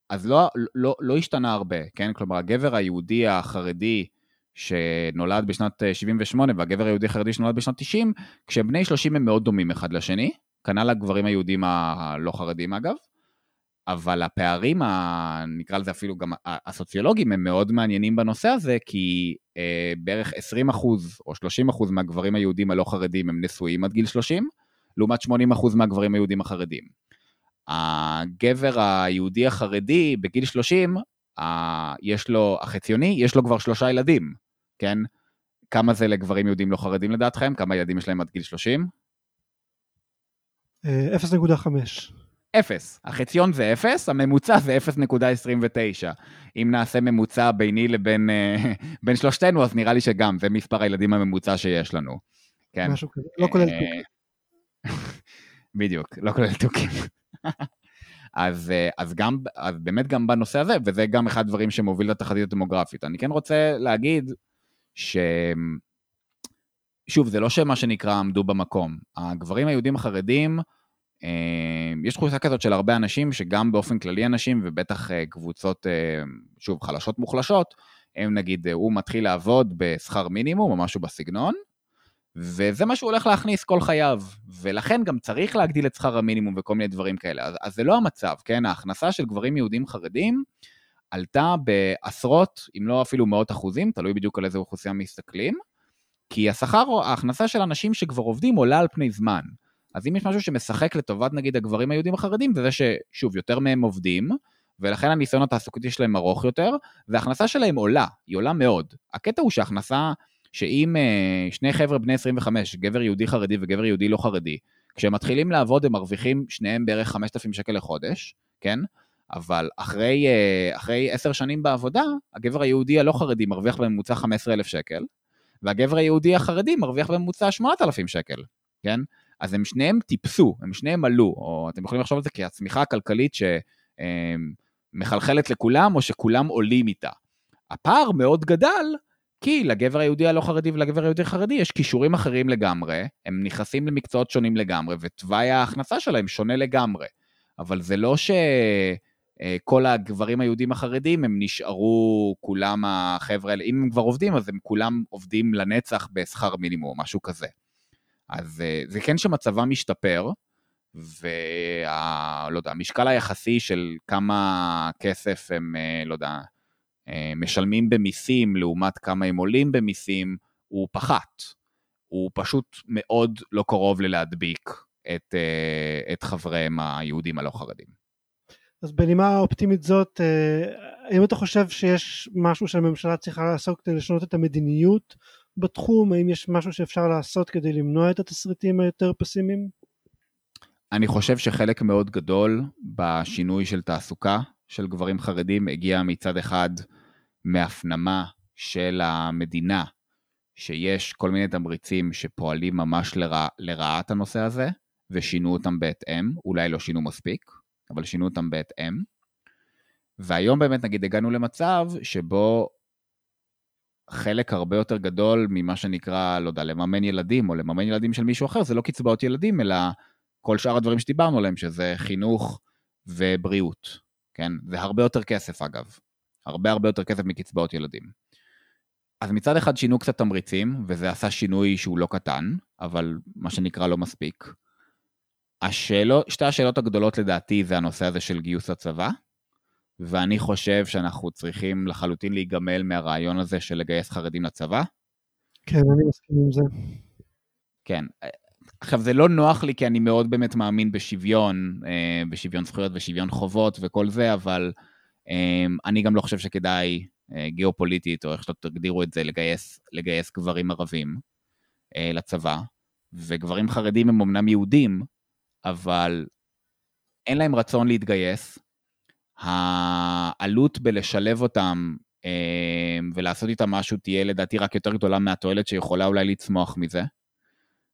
אז לא, לא, לא השתנה הרבה, כן? כלומר, הגבר היהודי החרדי שנולד בשנת 78 והגבר היהודי החרדי שנולד בשנת 90, כשהם בני 30 הם מאוד דומים אחד לשני, כנ"ל הגברים היהודים הלא חרדים אגב, אבל הפערים, ה, נקרא לזה אפילו גם הסוציולוגיים, הם מאוד מעניינים בנושא הזה, כי אה, בערך 20% או 30% מהגברים היהודים הלא חרדים הם נשואים עד גיל 30, לעומת 80% מהגברים היהודים החרדים. הגבר היהודי החרדי בגיל 30, ה, יש לו, החציוני, יש לו כבר שלושה ילדים, כן? כמה זה לגברים יהודים לא חרדים לדעתכם? כמה ילדים יש להם עד גיל 30? 0.5. אפס. החציון זה אפס, הממוצע זה 0.29. אם נעשה ממוצע ביני לבין אה, [LAUGHS] בין שלושתנו, אז נראה לי שגם, זה מספר הילדים הממוצע שיש לנו. כן. משהו כזה, לא כולל תוכים. [LAUGHS] בדיוק, לא כולל תוכים. [LAUGHS] אז, אה, אז, גם, אז באמת גם בנושא הזה, וזה גם אחד הדברים שמוביל לתחזית הדמוגרפית. אני כן רוצה להגיד ש... שוב, זה לא שמה שנקרא עמדו במקום. הגברים היהודים החרדים, אה, יש תחושה כזאת של הרבה אנשים, שגם באופן כללי אנשים, ובטח אה, קבוצות, אה, שוב, חלשות מוחלשות, הם נגיד, הוא מתחיל לעבוד בשכר מינימום או משהו בסגנון, וזה מה שהוא הולך להכניס כל חייו, ולכן גם צריך להגדיל את שכר המינימום וכל מיני דברים כאלה. אז, אז זה לא המצב, כן? ההכנסה של גברים יהודים חרדים עלתה בעשרות, אם לא אפילו מאות אחוזים, תלוי בדיוק על איזה אוכלוסייה מסתכלים, כי השכר ההכנסה של אנשים שכבר עובדים עולה על פני זמן. אז אם יש משהו שמשחק לטובת נגיד הגברים היהודים החרדים, זה זה ששוב, יותר מהם עובדים, ולכן הניסיון התעסוקתי שלהם ארוך יותר, וההכנסה שלהם עולה, היא עולה מאוד. הקטע הוא שהכנסה, שאם uh, שני חבר'ה בני 25, גבר יהודי חרדי וגבר יהודי לא חרדי, כשהם מתחילים לעבוד הם מרוויחים שניהם בערך 5,000 שקל לחודש, כן? אבל אחרי, uh, אחרי 10 שנים בעבודה, הגבר היהודי הלא חרדי מרוויח בממוצע 15,000 שקל, והגבר היהודי החרדי מרוויח בממוצע 8,000 שקל, כן? אז הם שניהם טיפסו, הם שניהם עלו, או אתם יכולים לחשוב על זה כהצמיחה הכלכלית שמחלחלת לכולם, או שכולם עולים איתה. הפער מאוד גדל, כי לגבר היהודי הלא חרדי ולגבר היהודי החרדי יש כישורים אחרים לגמרי, הם נכנסים למקצועות שונים לגמרי, ותוואי ההכנסה שלהם שונה לגמרי. אבל זה לא שכל הגברים היהודים החרדים הם נשארו כולם החבר'ה האלה, אם הם כבר עובדים אז הם כולם עובדים לנצח בשכר מינימום, משהו כזה. אז אה, זה כן שמצבם משתפר, והמשקל לא יודע, היחסי של כמה כסף הם, אה, לא יודע, אה, משלמים במיסים לעומת כמה הם עולים במיסים, הוא פחת. הוא פשוט מאוד לא קרוב ללהדביק את, את חבריהם היהודים הלא חרדים. אז בנימה אופטימית זאת, האם אתה חושב שיש משהו שהממשלה צריכה לעשות כדי לשנות את המדיניות בתחום? האם יש משהו שאפשר לעשות כדי למנוע את התסריטים היותר פסימיים? אני חושב שחלק מאוד גדול בשינוי של תעסוקה של גברים חרדים הגיע מצד אחד מהפנמה של המדינה, שיש כל מיני תמריצים שפועלים ממש לרע, לרעת הנושא הזה, ושינו אותם בהתאם, אולי לא שינו מספיק, אבל שינו אותם בהתאם. והיום באמת נגיד הגענו למצב שבו חלק הרבה יותר גדול ממה שנקרא, לא יודע, לממן ילדים או לממן ילדים של מישהו אחר, זה לא קצבאות ילדים, אלא כל שאר הדברים שדיברנו עליהם, שזה חינוך ובריאות, כן? זה הרבה יותר כסף אגב. הרבה הרבה יותר כסף מקצבאות ילדים. אז מצד אחד שינו קצת תמריצים, וזה עשה שינוי שהוא לא קטן, אבל מה שנקרא לא מספיק. השאלות, שתי השאלות הגדולות לדעתי זה הנושא הזה של גיוס הצבא, ואני חושב שאנחנו צריכים לחלוטין להיגמל מהרעיון הזה של לגייס חרדים לצבא. כן, אני מסכים עם זה. כן. עכשיו, זה לא נוח לי כי אני מאוד באמת מאמין בשוויון, אה, בשוויון זכויות ושוויון חובות וכל זה, אבל אה, אני גם לא חושב שכדאי אה, גיאופוליטית, או איך שלא תגדירו את זה, לגייס, לגייס גברים ערבים לצבא. וגברים חרדים הם אמנם יהודים, אבל אין להם רצון להתגייס, העלות בלשלב אותם אה, ולעשות איתם משהו תהיה לדעתי רק יותר גדולה מהתועלת שיכולה אולי לצמוח מזה.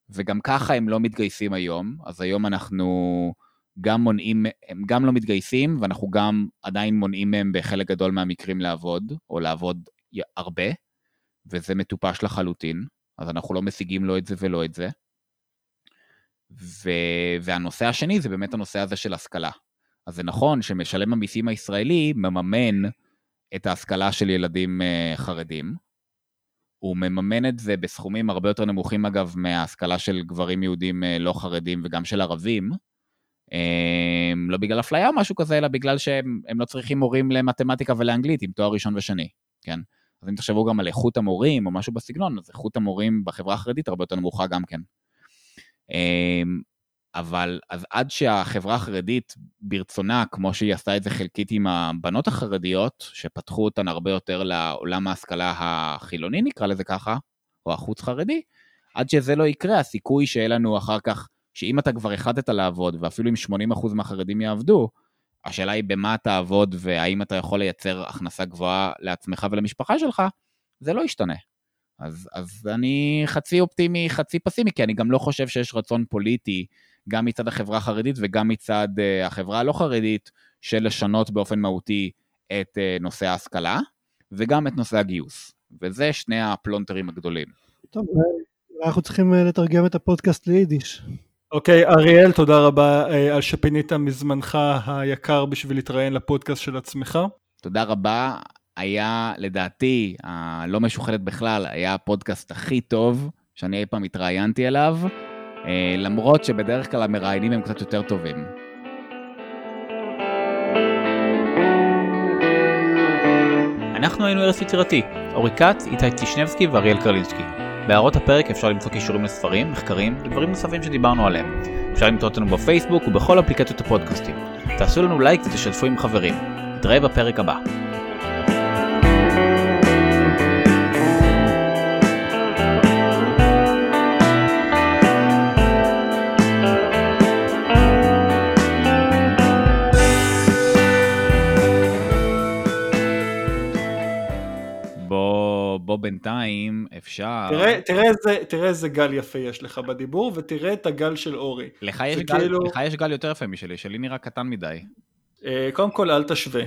וגם ככה הם לא מתגייסים היום, אז היום אנחנו גם מונעים, הם גם לא מתגייסים, ואנחנו גם עדיין מונעים מהם בחלק גדול מהמקרים לעבוד, או לעבוד הרבה, וזה מטופש לחלוטין, אז אנחנו לא משיגים לא את זה ולא את זה. ו... והנושא השני זה באמת הנושא הזה של השכלה. אז זה נכון שמשלם המיסים הישראלי מממן את ההשכלה של ילדים אה, חרדים. הוא מממן את זה בסכומים הרבה יותר נמוכים אגב מההשכלה של גברים יהודים אה, לא חרדים וגם של ערבים. אה, לא בגלל אפליה או משהו כזה, אלא בגלל שהם לא צריכים מורים למתמטיקה ולאנגלית עם תואר ראשון ושני, כן? אז אם תחשבו גם על איכות המורים או משהו בסגנון, אז איכות המורים בחברה החרדית הרבה יותר נמוכה גם כן. אבל אז עד שהחברה החרדית ברצונה, כמו שהיא עשתה את זה חלקית עם הבנות החרדיות, שפתחו אותן הרבה יותר לעולם ההשכלה החילוני, נקרא לזה ככה, או החוץ חרדי, עד שזה לא יקרה, הסיכוי שיהיה לנו אחר כך, שאם אתה כבר החלטת לעבוד, ואפילו אם 80% מהחרדים יעבדו, השאלה היא במה תעבוד והאם אתה יכול לייצר הכנסה גבוהה לעצמך ולמשפחה שלך, זה לא ישתנה. אז, אז אני חצי אופטימי, חצי פסימי, כי אני גם לא חושב שיש רצון פוליטי גם מצד החברה החרדית וגם מצד uh, החברה הלא חרדית, של לשנות באופן מהותי את uh, נושא ההשכלה, וגם את נושא הגיוס. וזה שני הפלונטרים הגדולים. טוב, אנחנו צריכים לתרגם את הפודקאסט ליידיש. אוקיי, okay, אריאל, תודה רבה על שפינית מזמנך היקר בשביל להתראיין לפודקאסט של עצמך. תודה רבה. היה, לדעתי, הלא משוחדת בכלל, היה הפודקאסט הכי טוב שאני אי פעם התראיינתי אליו. אה, למרות שבדרך כלל המראיינים הם קצת יותר טובים. אנחנו היינו ארץ יצירתי, אורי כץ, איתי טישנבסקי ואריאל קרלינסקי. בהערות הפרק אפשר למצוא קישורים לספרים, מחקרים ודברים נוספים שדיברנו עליהם. אפשר למצוא אותנו בפייסבוק ובכל אפליקציות הפודקאסטים. תעשו לנו לייק ותשתפו עם חברים. נתראה בפרק הבא. בינתיים אפשר... תראה, תראה, איזה, תראה איזה גל יפה יש לך בדיבור, ותראה את הגל של אורי. לך יש, גל, כאילו... לך יש גל יותר יפה משלי, שלי נראה קטן מדי. אה, קודם כל אל תשווה.